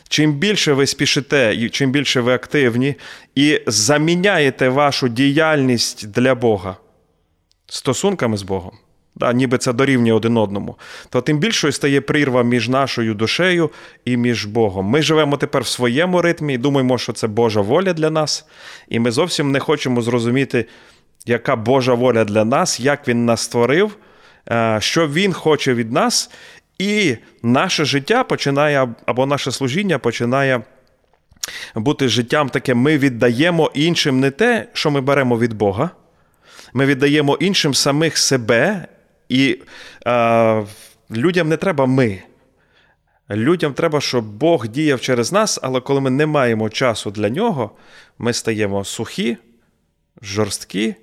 Чим більше ви спішите, і чим більше ви активні, і заміняєте вашу діяльність для Бога стосунками з Богом, да, ніби це дорівнює один одному, то тим більшою стає прірва між нашою душею і між Богом. Ми живемо тепер в своєму ритмі і думаємо, що це Божа воля для нас, і ми зовсім не хочемо зрозуміти яка Божа воля для нас, як Він нас створив, е, що Він хоче від нас, і наше життя починає, або наше служіння починає бути життям таке: ми віддаємо іншим не те, що ми беремо від Бога. Ми віддаємо іншим самих себе, і е, людям не треба ми. Людям треба, щоб Бог діяв через нас, але коли ми не маємо часу для нього, ми стаємо сухі, жорсткі,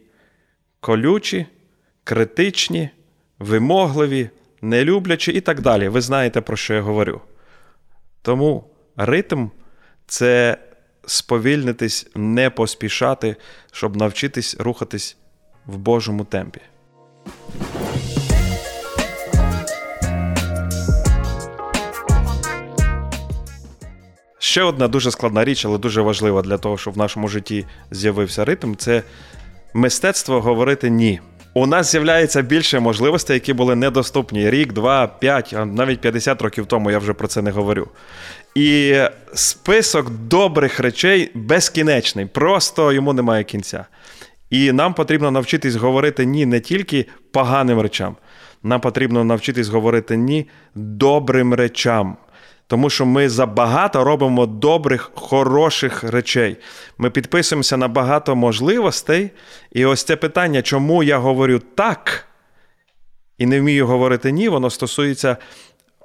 колючі, критичні, вимогливі, нелюблячі і так далі. Ви знаєте, про що я говорю. Тому ритм це сповільнитись, не поспішати, щоб навчитись рухатись в Божому темпі. Ще одна дуже складна річ, але дуже важлива для того, щоб в нашому житті з'явився ритм це мистецтво говорити ні. У нас з'являється більше можливостей, які були недоступні рік, два, п'ять, а навіть 50 років тому я вже про це не говорю. І список добрих речей безкінечний, просто йому немає кінця. І нам потрібно навчитись говорити ні не тільки поганим речам, нам потрібно навчитись говорити ні добрим речам. Тому що ми забагато робимо добрих, хороших речей. Ми підписуємося на багато можливостей. І ось це питання, чому я говорю так і не вмію говорити ні, воно стосується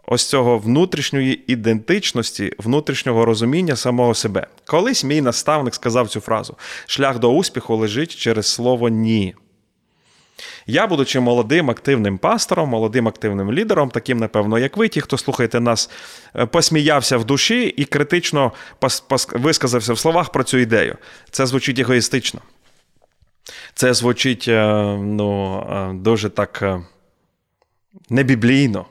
ось цього внутрішньої ідентичності, внутрішнього розуміння самого себе. Колись мій наставник сказав цю фразу: шлях до успіху лежить через слово ні. Я, будучи молодим активним пастором, молодим активним лідером, таким, напевно, як ви, ті, хто слухаєте нас, е, посміявся в душі і критично висказався в словах про цю ідею. Це звучить егоїстично. Це звучить е, ну, е, дуже так небіблійно.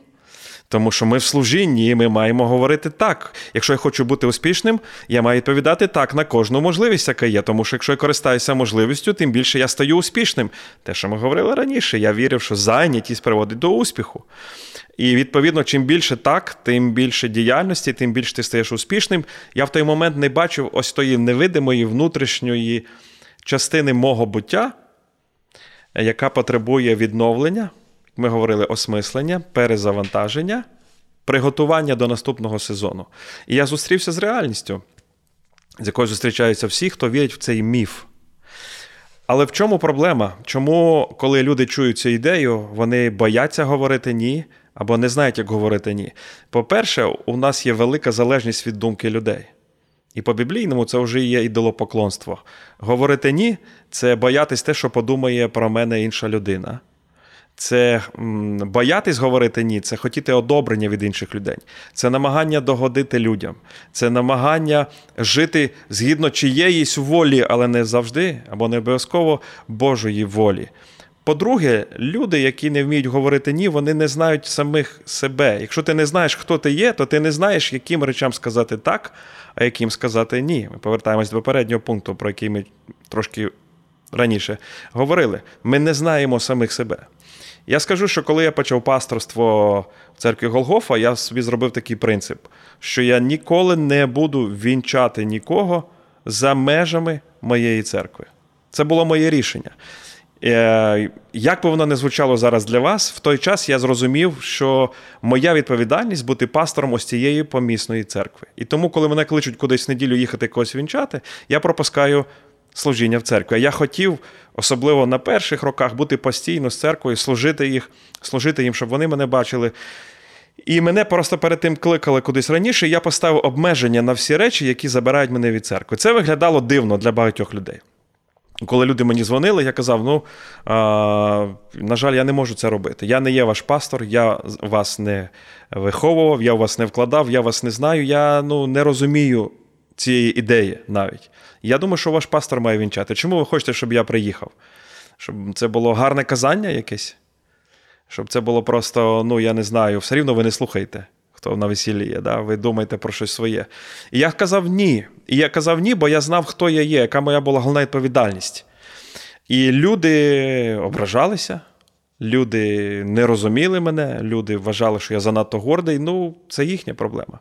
Тому що ми в служінні, і ми маємо говорити так. Якщо я хочу бути успішним, я маю відповідати так на кожну можливість, яка є. Тому що якщо я користаюся можливістю, тим більше я стаю успішним. Те, що ми говорили раніше, я вірив, що зайнятість приводить до успіху. І відповідно, чим більше так, тим більше діяльності, тим більше ти стаєш успішним. Я в той момент не бачив ось тої невидимої внутрішньої частини мого буття, яка потребує відновлення ми говорили осмислення, перезавантаження, приготування до наступного сезону. І я зустрівся з реальністю, з якою зустрічаються всі, хто вірить в цей міф. Але в чому проблема? Чому, коли люди чують цю ідею, вони бояться говорити ні або не знають, як говорити ні? По-перше, у нас є велика залежність від думки людей. І по біблійному це вже є ідолопоклонство. Говорити ні це боятись те, що подумає про мене інша людина. Це боятись говорити ні, це хотіти одобрення від інших людей, це намагання догодити людям, це намагання жити згідно чиєїсь волі, але не завжди або не обов'язково Божої волі. По-друге, люди, які не вміють говорити ні, вони не знають самих себе. Якщо ти не знаєш, хто ти є, то ти не знаєш, яким речам сказати так, а яким сказати ні. Ми повертаємось до попереднього пункту, про який ми трошки раніше говорили. Ми не знаємо самих себе. Я скажу, що коли я почав пасторство в церкві Голгофа, я собі зробив такий принцип, що я ніколи не буду вінчати нікого за межами моєї церкви. Це було моє рішення. Е, як би воно не звучало зараз для вас, в той час я зрозумів, що моя відповідальність бути пастором ось цієї помісної церкви. І тому, коли мене кличуть кудись в неділю їхати когось вінчати, я пропускаю служіння в церкві. Я хотів, особливо на перших роках, бути постійно з церквою, служити їх, служити їм, щоб вони мене бачили. І мене просто перед тим кликали кудись раніше, і я поставив обмеження на всі речі, які забирають мене від церкви. Це виглядало дивно для багатьох людей. Коли люди мені дзвонили, я казав: ну, а, на жаль, я не можу це робити. Я не є ваш пастор, я вас не виховував, я вас не вкладав, я вас не знаю, я ну, не розумію цієї ідеї навіть. Я думаю, що ваш пастор має вінчати. Чому ви хочете, щоб я приїхав? Щоб це було гарне казання якесь? Щоб це було просто, ну, я не знаю, все рівно ви не слухаєте хто на весіллі є, да? ви думаєте про щось своє. І я казав ні. І я казав ні, бо я знав, хто я є, яка моя була головна відповідальність. І люди ображалися, люди не розуміли мене, люди вважали, що я занадто гордий. Ну, це їхня проблема.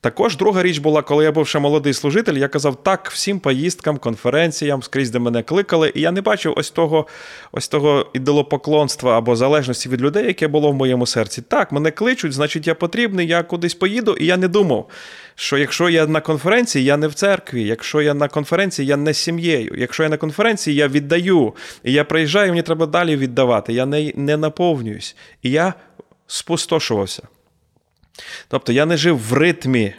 Також друга річ була, коли я був ще молодий служитель, я казав так всім поїздкам, конференціям, скрізь де мене кликали, і я не бачив ось того ось того ідолопоклонства або залежності від людей, яке було в моєму серці. Так, мене кличуть, значить, я потрібний, я кудись поїду, і я не думав, що якщо я на конференції, я не в церкві, якщо я на конференції, я не з сім'єю. Якщо я на конференції, я віддаю. І я приїжджаю, мені треба далі віддавати. Я не, не наповнююсь. І я спустошувався. Тобто я не жив в ритмі,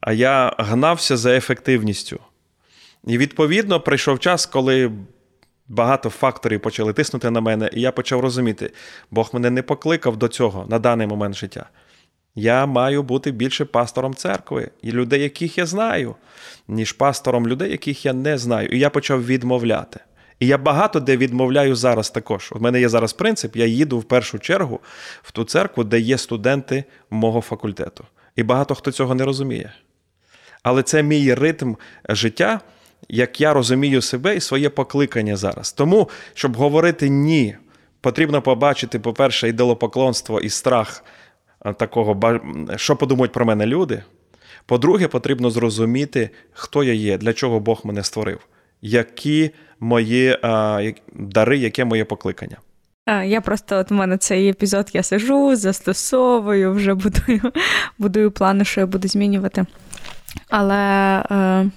а я гнався за ефективністю. І відповідно прийшов час, коли багато факторів почали тиснути на мене, і я почав розуміти, Бог мене не покликав до цього на даний момент життя. Я маю бути більше пастором церкви і людей, яких я знаю, ніж пастором людей, яких я не знаю. І я почав відмовляти. І я багато де відмовляю зараз також. У мене є зараз принцип: я їду в першу чергу в ту церкву, де є студенти мого факультету. І багато хто цього не розуміє. Але це мій ритм життя, як я розумію себе і своє покликання зараз. Тому, щоб говорити ні, потрібно побачити, по-перше, ідолопоклонство і страх такого, що подумають про мене люди. По-друге, потрібно зрозуміти, хто я є, для чого Бог мене створив які мої а, дари, яке моє покликання. Я просто от у мене цей епізод я сижу, застосовую, вже будую (laughs) будую плани, що я буду змінювати. Але, е,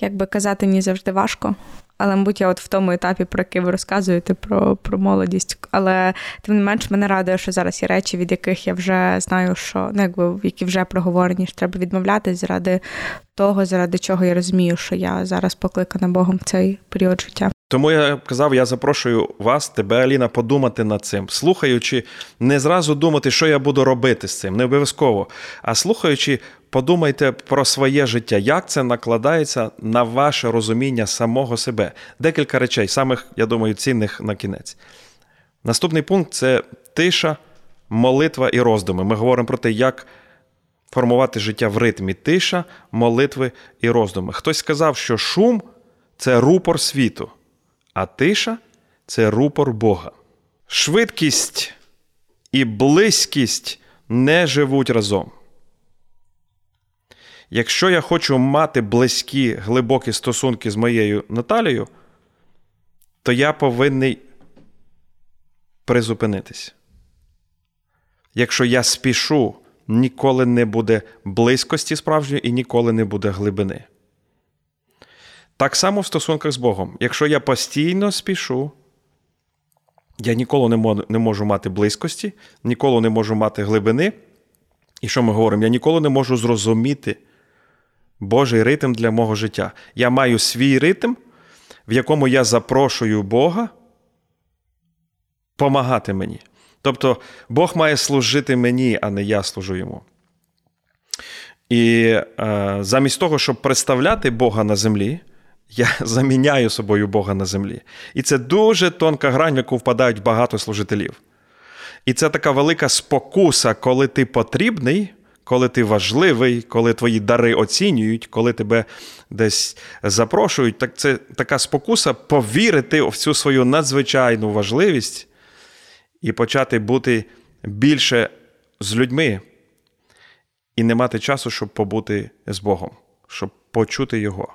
як би казати, мені завжди важко. Але, мабуть, я от в тому етапі, про який ви розказуєте, про про молодість. Але тим не менш мене радує, що зараз є речі, від яких я вже знаю, що ну, якби які вже проговорені, що треба відмовлятись заради того, заради чого я розумію, що я зараз покликана Богом в цей період життя. Тому я казав, я запрошую вас, тебе, Аліна, подумати над цим, слухаючи, не зразу думати, що я буду робити з цим, не обов'язково. А слухаючи, подумайте про своє життя, як це накладається на ваше розуміння самого себе. Декілька речей, самих, я думаю, цінних на кінець. Наступний пункт це тиша, молитва і роздуми. Ми говоримо про те, як формувати життя в ритмі тиша, молитви і роздуми. Хтось сказав, що шум це рупор світу, а тиша це рупор Бога. Швидкість і близькість не живуть разом. Якщо я хочу мати близькі, глибокі стосунки з моєю Наталією, то я повинний призупинитись. Якщо я спішу, ніколи не буде близькості справжньої і ніколи не буде глибини. Так само в стосунках з Богом. Якщо я постійно спішу, я ніколи не можу мати близькості, ніколи не можу мати глибини. І що ми говоримо? Я ніколи не можу зрозуміти Божий ритм для мого життя. Я маю свій ритм, в якому я запрошую Бога помагати мені. Тобто Бог має служити мені, а не я служу йому. І е, замість того, щоб представляти Бога на землі, я (laughs) заміняю собою Бога на землі. І це дуже тонка грань, в яку впадають багато служителів. І це така велика спокуса, коли ти потрібний, коли ти важливий, коли твої дари оцінюють, коли тебе десь запрошують. Так Це така спокуса повірити в цю свою надзвичайну важливість і почати бути більше з людьми, і не мати часу, щоб побути з Богом, щоб почути Його.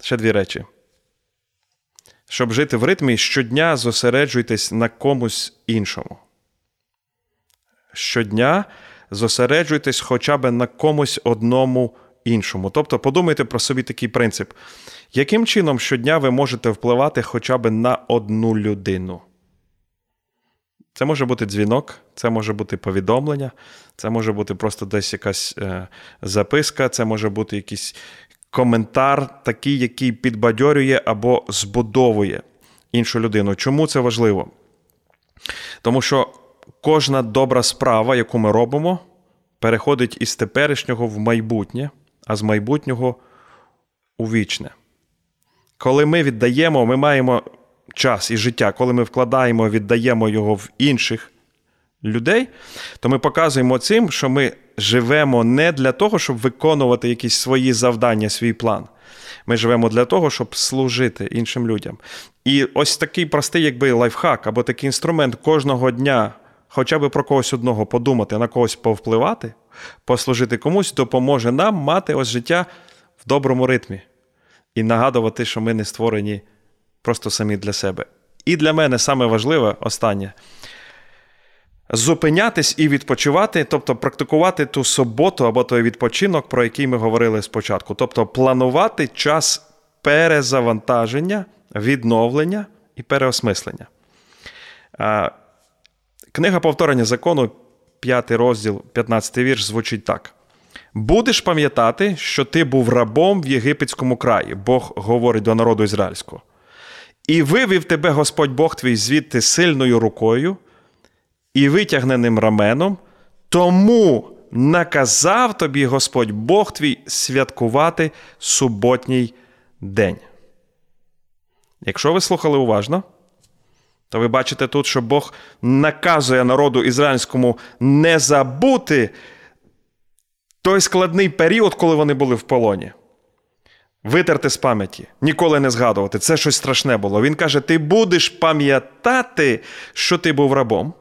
Ще дві речі. Щоб жити в ритмі, щодня зосереджуйтесь на комусь іншому. Щодня зосереджуйтесь хоча б на комусь одному іншому. Тобто подумайте про собі такий принцип, яким чином щодня ви можете впливати хоча б на одну людину? Це може бути дзвінок, це може бути повідомлення, це може бути просто десь якась е, записка, це може бути якийсь коментар, такий, який підбадьорює або збудовує іншу людину. Чому це важливо? Тому що кожна добра справа, яку ми робимо, переходить із теперішнього в майбутнє, а з майбутнього у вічне. Коли ми віддаємо, ми маємо час і життя, коли ми вкладаємо, віддаємо його в інших людей, то ми показуємо цим, що ми живемо не для того, щоб виконувати якісь свої завдання, свій план. Ми живемо для того, щоб служити іншим людям. І ось такий простий, якби лайфхак або такий інструмент кожного дня, хоча б про когось одного подумати, на когось повпливати, послужити комусь, допоможе нам мати ось життя в доброму ритмі і нагадувати, що ми не створені просто самі для себе. І для мене саме важливе останнє зупинятись і відпочивати, тобто практикувати ту суботу або той відпочинок, про який ми говорили спочатку. Тобто планувати час перезавантаження, відновлення і переосмислення. Книга повторення закону, 5 розділ, 15 вірш, звучить так. Будеш пам'ятати, що ти був рабом в єгипетському краї, Бог говорить до народу ізраїльського. І вивів тебе Господь Бог твій звідти сильною рукою і витягненим раменом, тому наказав тобі Господь Бог твій святкувати суботній день. Якщо ви слухали уважно, то ви бачите тут, що Бог наказує народу ізраїльському не забути той складний період, коли вони були в полоні. Витерти з пам'яті, ніколи не згадувати. Це щось страшне було. Він каже: ти будеш пам'ятати, що ти був рабом.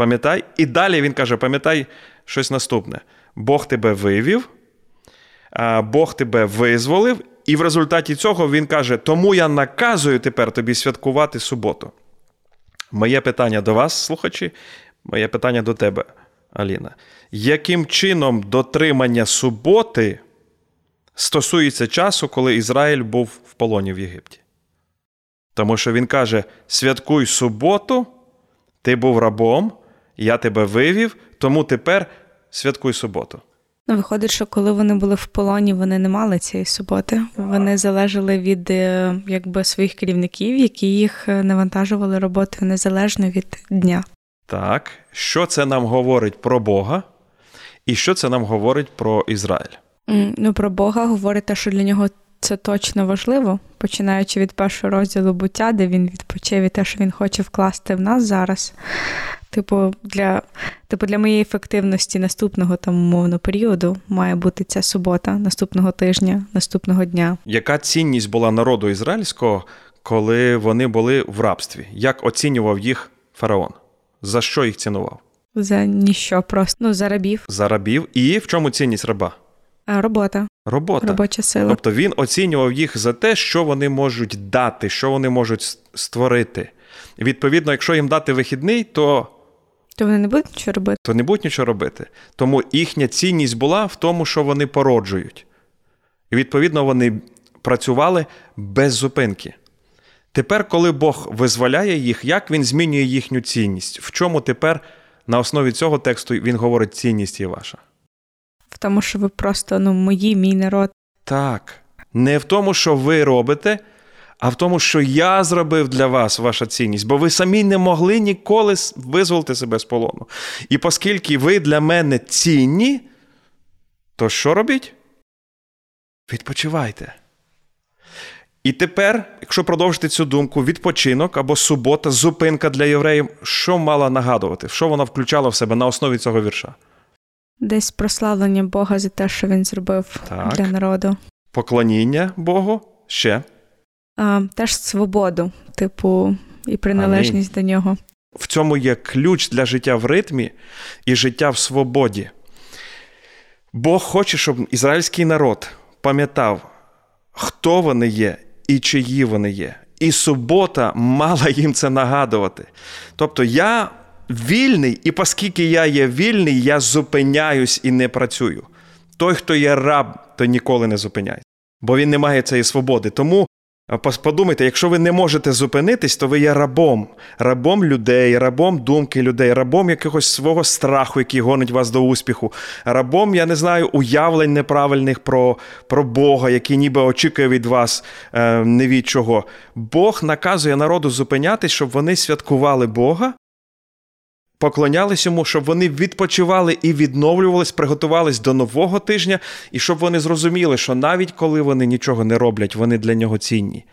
Пам'ятай. І далі він каже: пам'ятай щось наступне: Бог тебе вивів, Бог тебе визволив, і в результаті цього він каже: Тому я наказую тепер тобі святкувати суботу. Моє питання до вас, слухачі, моє питання до тебе, Аліна. Яким чином дотримання суботи стосується часу, коли Ізраїль був в полоні в Єгипті? Тому що він каже: святкуй суботу, ти був рабом, я тебе вивів, тому тепер святкуй суботу. Ну, виходить, що коли вони були в полоні, вони не мали цієї суботи. Вони залежали від е, якби своїх керівників, які їх е, навантажували роботою незалежно від дня. Так, що це нам говорить про Бога, і що це нам говорить про Ізраїль? Ну, про Бога говорить те, що для нього це точно важливо, починаючи від першого розділу буття, де він відпочив і те, що він хоче вкласти в нас зараз. Типу, для типу, для моєї ефективності наступного там умовно періоду має бути ця субота, наступного тижня, наступного дня. Яка цінність була народу ізраїльського, коли вони були в рабстві? Як оцінював їх фараон? За що їх цінував? За ніщо просто ну за рабів. За рабів. І в чому цінність раба? Робота. Робота. Робоча сила. Тобто він оцінював їх за те, що вони можуть дати, що вони можуть створити. І відповідно, якщо їм дати вихідний, то то вони не будуть нічого робити. То не будуть нічого робити. Тому їхня цінність була в тому, що вони породжують. І відповідно вони працювали без зупинки. Тепер, коли Бог визволяє їх, як він змінює їхню цінність? В чому тепер на основі цього тексту він говорить цінність є ваша? В тому, що ви просто ну, мої, мій народ. Так. Не в тому, що ви робите, а в тому, що я зробив для вас ваша цінність, бо ви самі не могли ніколи визволити себе з полону. І оскільки ви для мене цінні, то що робіть? Відпочивайте. І тепер, якщо продовжити цю думку, відпочинок або субота, зупинка для євреїв, що мала нагадувати? Що вона включала в себе на основі цього вірша? Десь прославлення Бога за те, що він зробив так. для народу. Поклоніння Богу ще а, теж свободу, типу, і приналежність Амінь. до нього. В цьому є ключ для життя в ритмі і життя в свободі. Бог хоче, щоб ізраїльський народ пам'ятав, хто вони є і чиї вони є. І субота мала їм це нагадувати. Тобто я вільний, і оскільки я є вільний, я зупиняюсь і не працюю. Той, хто є раб, то ніколи не зупиняється, бо він не має цієї свободи. Тому Подумайте, якщо ви не можете зупинитись, то ви є рабом, рабом людей, рабом думки людей, рабом якогось свого страху, який гонить вас до успіху, рабом, я не знаю, уявлень неправильних про про Бога, який ніби очікує від вас е, не від чого. Бог наказує народу зупинятись, щоб вони святкували Бога, поклонялись йому, щоб вони відпочивали і відновлювались, приготувались до нового тижня, і щоб вони зрозуміли, що навіть коли вони нічого не роблять, вони для нього цінні.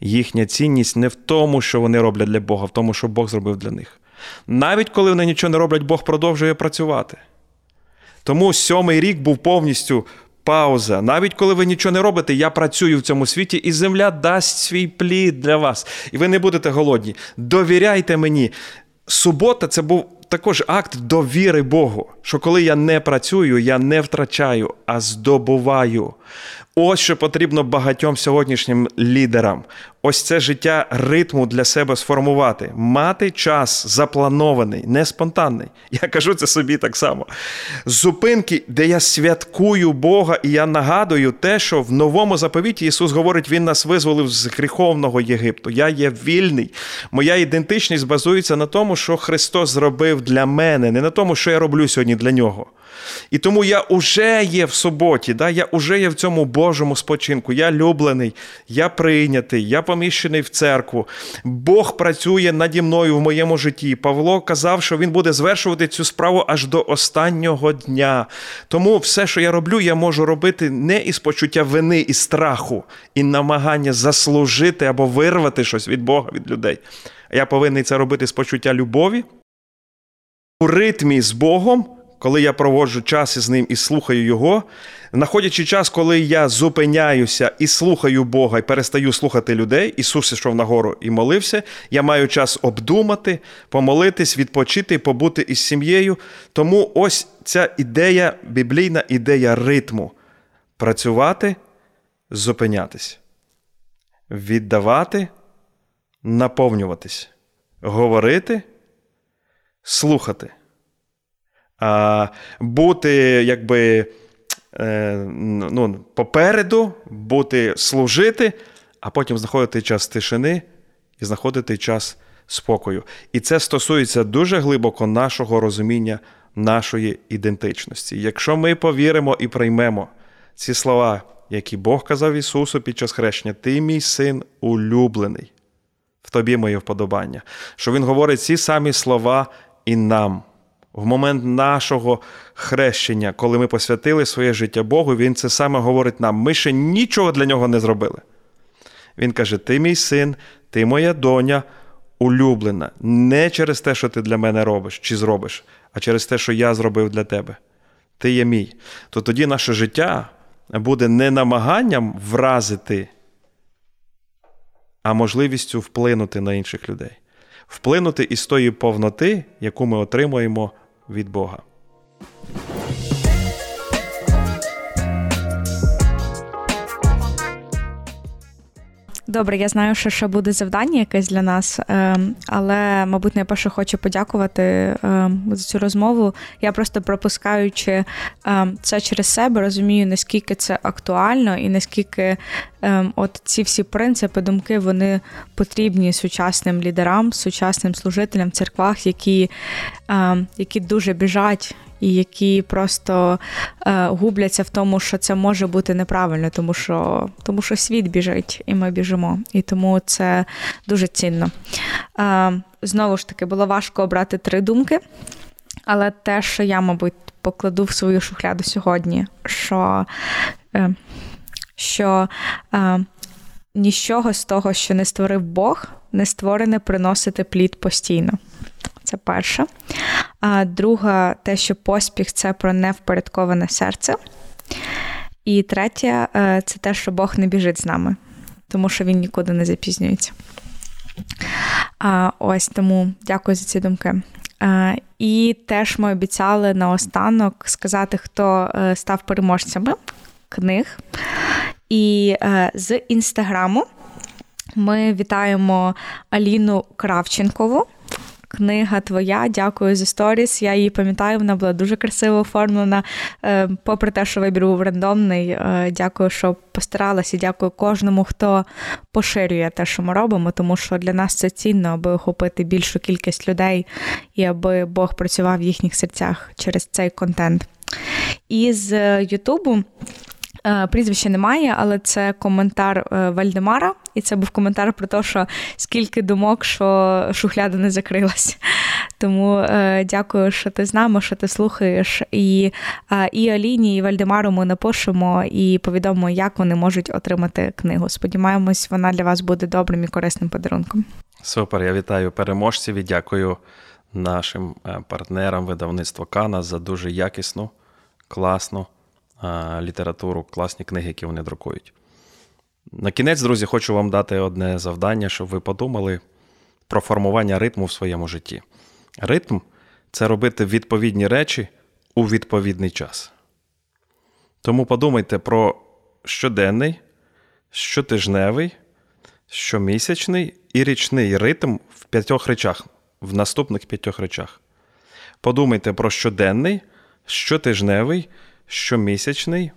Їхня цінність не в тому, що вони роблять для Бога, а в тому, що Бог зробив для них. Навіть коли вони нічого не роблять, Бог продовжує працювати. Тому сьомий рік був повністю пауза. Навіть коли ви нічого не робите, я працюю в цьому світі, і земля дасть свій плід для вас. І ви не будете голодні. Довіряйте мені субота це був також акт довіри Богу, що коли я не працюю, я не втрачаю, а здобуваю. Ось що потрібно багатьом сьогоднішнім лідерам. Ось це життя ритму для себе сформувати, мати час запланований, не спонтанний. Я кажу це собі так само. Зупинки, де я святкую Бога, і я нагадую те, що в новому заповіті Ісус говорить, Він нас визволив з гріховного Єгипту. Я є вільний. Моя ідентичність базується на тому, що Христос зробив для мене, не на тому, що я роблю сьогодні для нього. І тому я уже є в суботі, да? я уже є в цьому Божому спочинку. Я люблений, я прийнятий, я поміщений в церкву. Бог працює наді мною в моєму житті. Павло казав, що він буде звершувати цю справу аж до останнього дня. Тому все, що я роблю, я можу робити не із почуття вини і страху, і намагання заслужити або вирвати щось від Бога, від людей. Я повинен це робити з почуття любові. У ритмі з Богом коли я проводжу час із ним і слухаю Його, знаходячи час, коли я зупиняюся і слухаю Бога, і перестаю слухати людей, Ісус йшов на гору і молився, я маю час обдумати, помолитись, відпочити, побути із сім'єю. Тому ось ця ідея, біблійна ідея ритму. Працювати, зупинятись, віддавати, наповнюватись, говорити, слухати бути якби е, ну, попереду, бути служити, а потім знаходити час тишини і знаходити час спокою. І це стосується дуже глибоко нашого розуміння нашої ідентичності. Якщо ми повіримо і приймемо ці слова, які Бог казав Ісусу під час хрещення, ти мій син улюблений, в тобі моє вподобання, що Він говорить ці самі слова і нам в момент нашого хрещення, коли ми посвятили своє життя Богу, Він це саме говорить нам. Ми ще нічого для нього не зробили. Він каже: Ти мій син, ти моя доня улюблена. Не через те, що ти для мене робиш чи зробиш, а через те, що я зробив для тебе. Ти є мій. То тоді наше життя буде не намаганням вразити, а можливістю вплинути на інших людей. Вплинути із тої повноти, яку ми отримуємо від Бога. Добре, я знаю, що ще буде завдання якесь для нас, ем, але, мабуть, найперше хочу подякувати ем, за цю розмову. Я просто пропускаючи ем, це через себе, розумію, наскільки це актуально і наскільки от ці всі принципи, думки вони потрібні сучасним лідерам, сучасним служителям в церквах, які, які дуже біжать і які просто е, губляться в тому, що це може бути неправильно, тому що тому що світ біжить, і ми біжимо. І тому це дуже цінно. Е, знову ж таки, було важко обрати три думки, але те, що я, мабуть, покладу в свою шухляду сьогодні, що е, що е, нічого з того, що не створив Бог, не створене приносити плід постійно. Це перше. А друга, те, що поспіх це про невпорядковане серце. І третє, е, це те, що Бог не біжить з нами, тому що він нікуди не запізнюється. А, Ось тому дякую за ці думки. А, І теж ми обіцяли наостанок сказати, хто е, став переможцями книг. І е, з інстаграму ми вітаємо Аліну Кравченкову. Книга твоя, дякую за сторіс. Я її пам'ятаю, вона була дуже красиво оформлена. Е, попри те, що вибір був рандомний. Е, дякую, що постаралася. Дякую кожному, хто поширює те, що ми робимо, тому що для нас це цінно, аби охопити більшу кількість людей і аби Бог працював в їхніх серцях через цей контент. І з Ютубу. Е, прізвища немає, але це коментар е, Вальдемара, і це був коментар про те, що скільки думок, що шухляда не закрилась. Тому е, дякую, що ти з нами, що ти слухаєш. І і Аліні, і Вальдемару ми напишемо і повідомимо, як вони можуть отримати книгу. Сподіваємось, вона для вас буде добрим і корисним подарунком. Супер, я вітаю переможців і дякую нашим партнерам видавництва Кана за дуже якісну, класну літературу, класні книги, які вони друкують. На кінець, друзі, хочу вам дати одне завдання, щоб ви подумали про формування ритму в своєму житті. Ритм це робити відповідні речі у відповідний час. Тому подумайте про щоденний, щотижневий, щомісячний і річний ритм в п'ятьох речах, в наступних п'ятьох речах. Подумайте про щоденний, щотижневий, щомісячний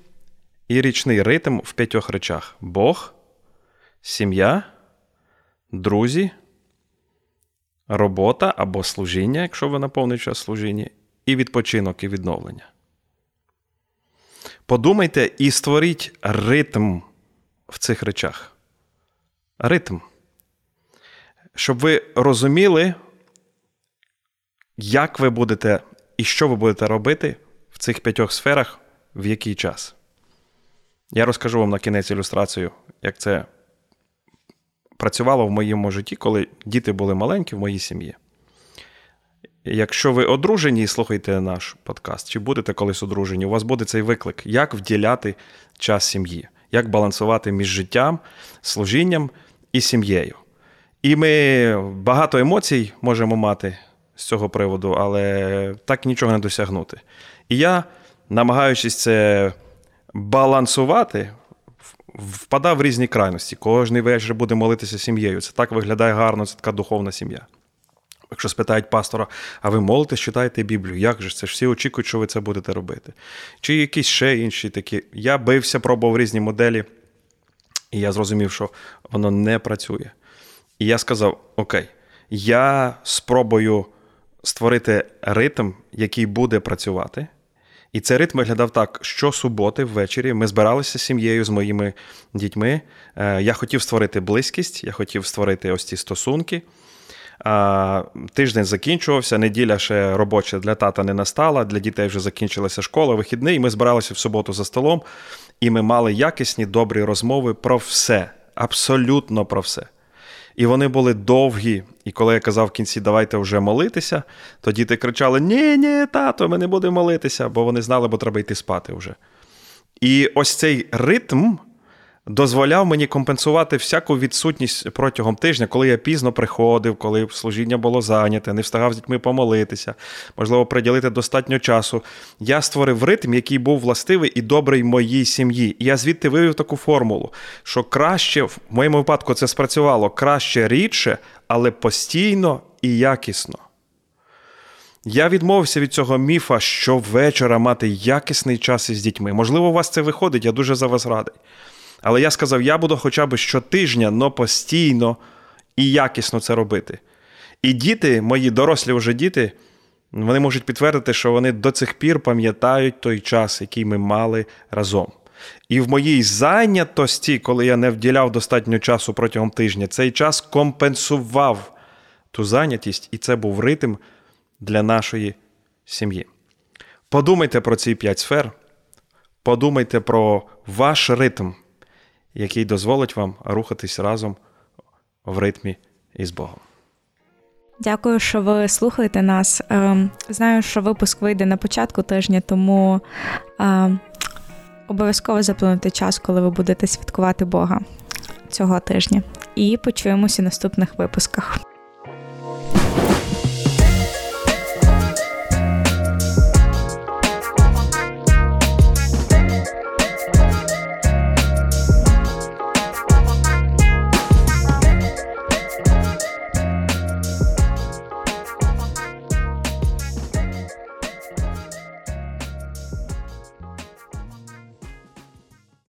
і річний ритм в п'ятьох речах: Бог, сім'я, друзі, робота або служіння, якщо ви на час служіння, і відпочинок і відновлення. Подумайте і створіть ритм в цих речах. Ритм. Щоб ви розуміли, як ви будете і що ви будете робити в цих п'ятьох сферах в який час. Я розкажу вам на кінець ілюстрацію, як це працювало в моєму житті, коли діти були маленькі в моїй сім'ї. Якщо ви одружені і слухаєте наш подкаст, чи будете колись одружені, у вас буде цей виклик, як вділяти час сім'ї, як балансувати між життям, служінням і сім'єю. І ми багато емоцій можемо мати з цього приводу, але так нічого не досягнути. І я намагаючись це балансувати, впадав в різні крайності. Кожний вечір буде молитися сім'єю. Це так виглядає гарно, це така духовна сім'я. Якщо спитають пастора, а ви молитесь, читаєте Біблію, як же це ж всі очікують, що ви це будете робити? Чи якісь ще інші такі. Я бився, пробував різні моделі, і я зрозумів, що воно не працює. І я сказав: Окей, я спробую створити ритм, який буде працювати. І цей ритм виглядав так: щосуботи ввечері ми збиралися з сім'єю з моїми дітьми. Е, я хотів створити близькість, я хотів створити ось ці стосунки. Тиждень закінчувався, неділя ще робоча для тата не настала, для дітей вже закінчилася школа, вихідний. І ми збиралися в суботу за столом, і ми мали якісні добрі розмови про все, абсолютно про все. І вони були довгі. І коли я казав в кінці, давайте вже молитися, то діти кричали: Ні, ні, тато, ми не будемо молитися, бо вони знали, бо треба йти спати вже. І ось цей ритм дозволяв мені компенсувати всяку відсутність протягом тижня, коли я пізно приходив, коли служіння було зайняте, не встигав з дітьми помолитися, можливо, приділити достатньо часу. Я створив ритм, який був властивий і добрий моїй сім'ї. І я звідти вивів таку формулу, що краще, в моєму випадку, це спрацювало краще рідше, але постійно і якісно. Я відмовився від цього міфа, що вечора мати якісний час із дітьми. Можливо, у вас це виходить, я дуже за вас радий. Але я сказав, я буду хоча б щотижня, но постійно і якісно це робити. І діти, мої дорослі вже діти, вони можуть підтвердити, що вони до цих пір пам'ятають той час, який ми мали разом. І в моїй зайнятості, коли я не вділяв достатньо часу протягом тижня, цей час компенсував ту зайнятість, і це був ритм для нашої сім'ї. Подумайте про ці п'ять сфер, подумайте про ваш ритм який дозволить вам рухатись разом в ритмі із Богом. Дякую, що ви слухаєте нас. Ем, знаю, що випуск вийде на початку тижня, тому ем, обов'язково заплануйте час, коли ви будете святкувати Бога цього тижня. І почуємося в наступних випусках.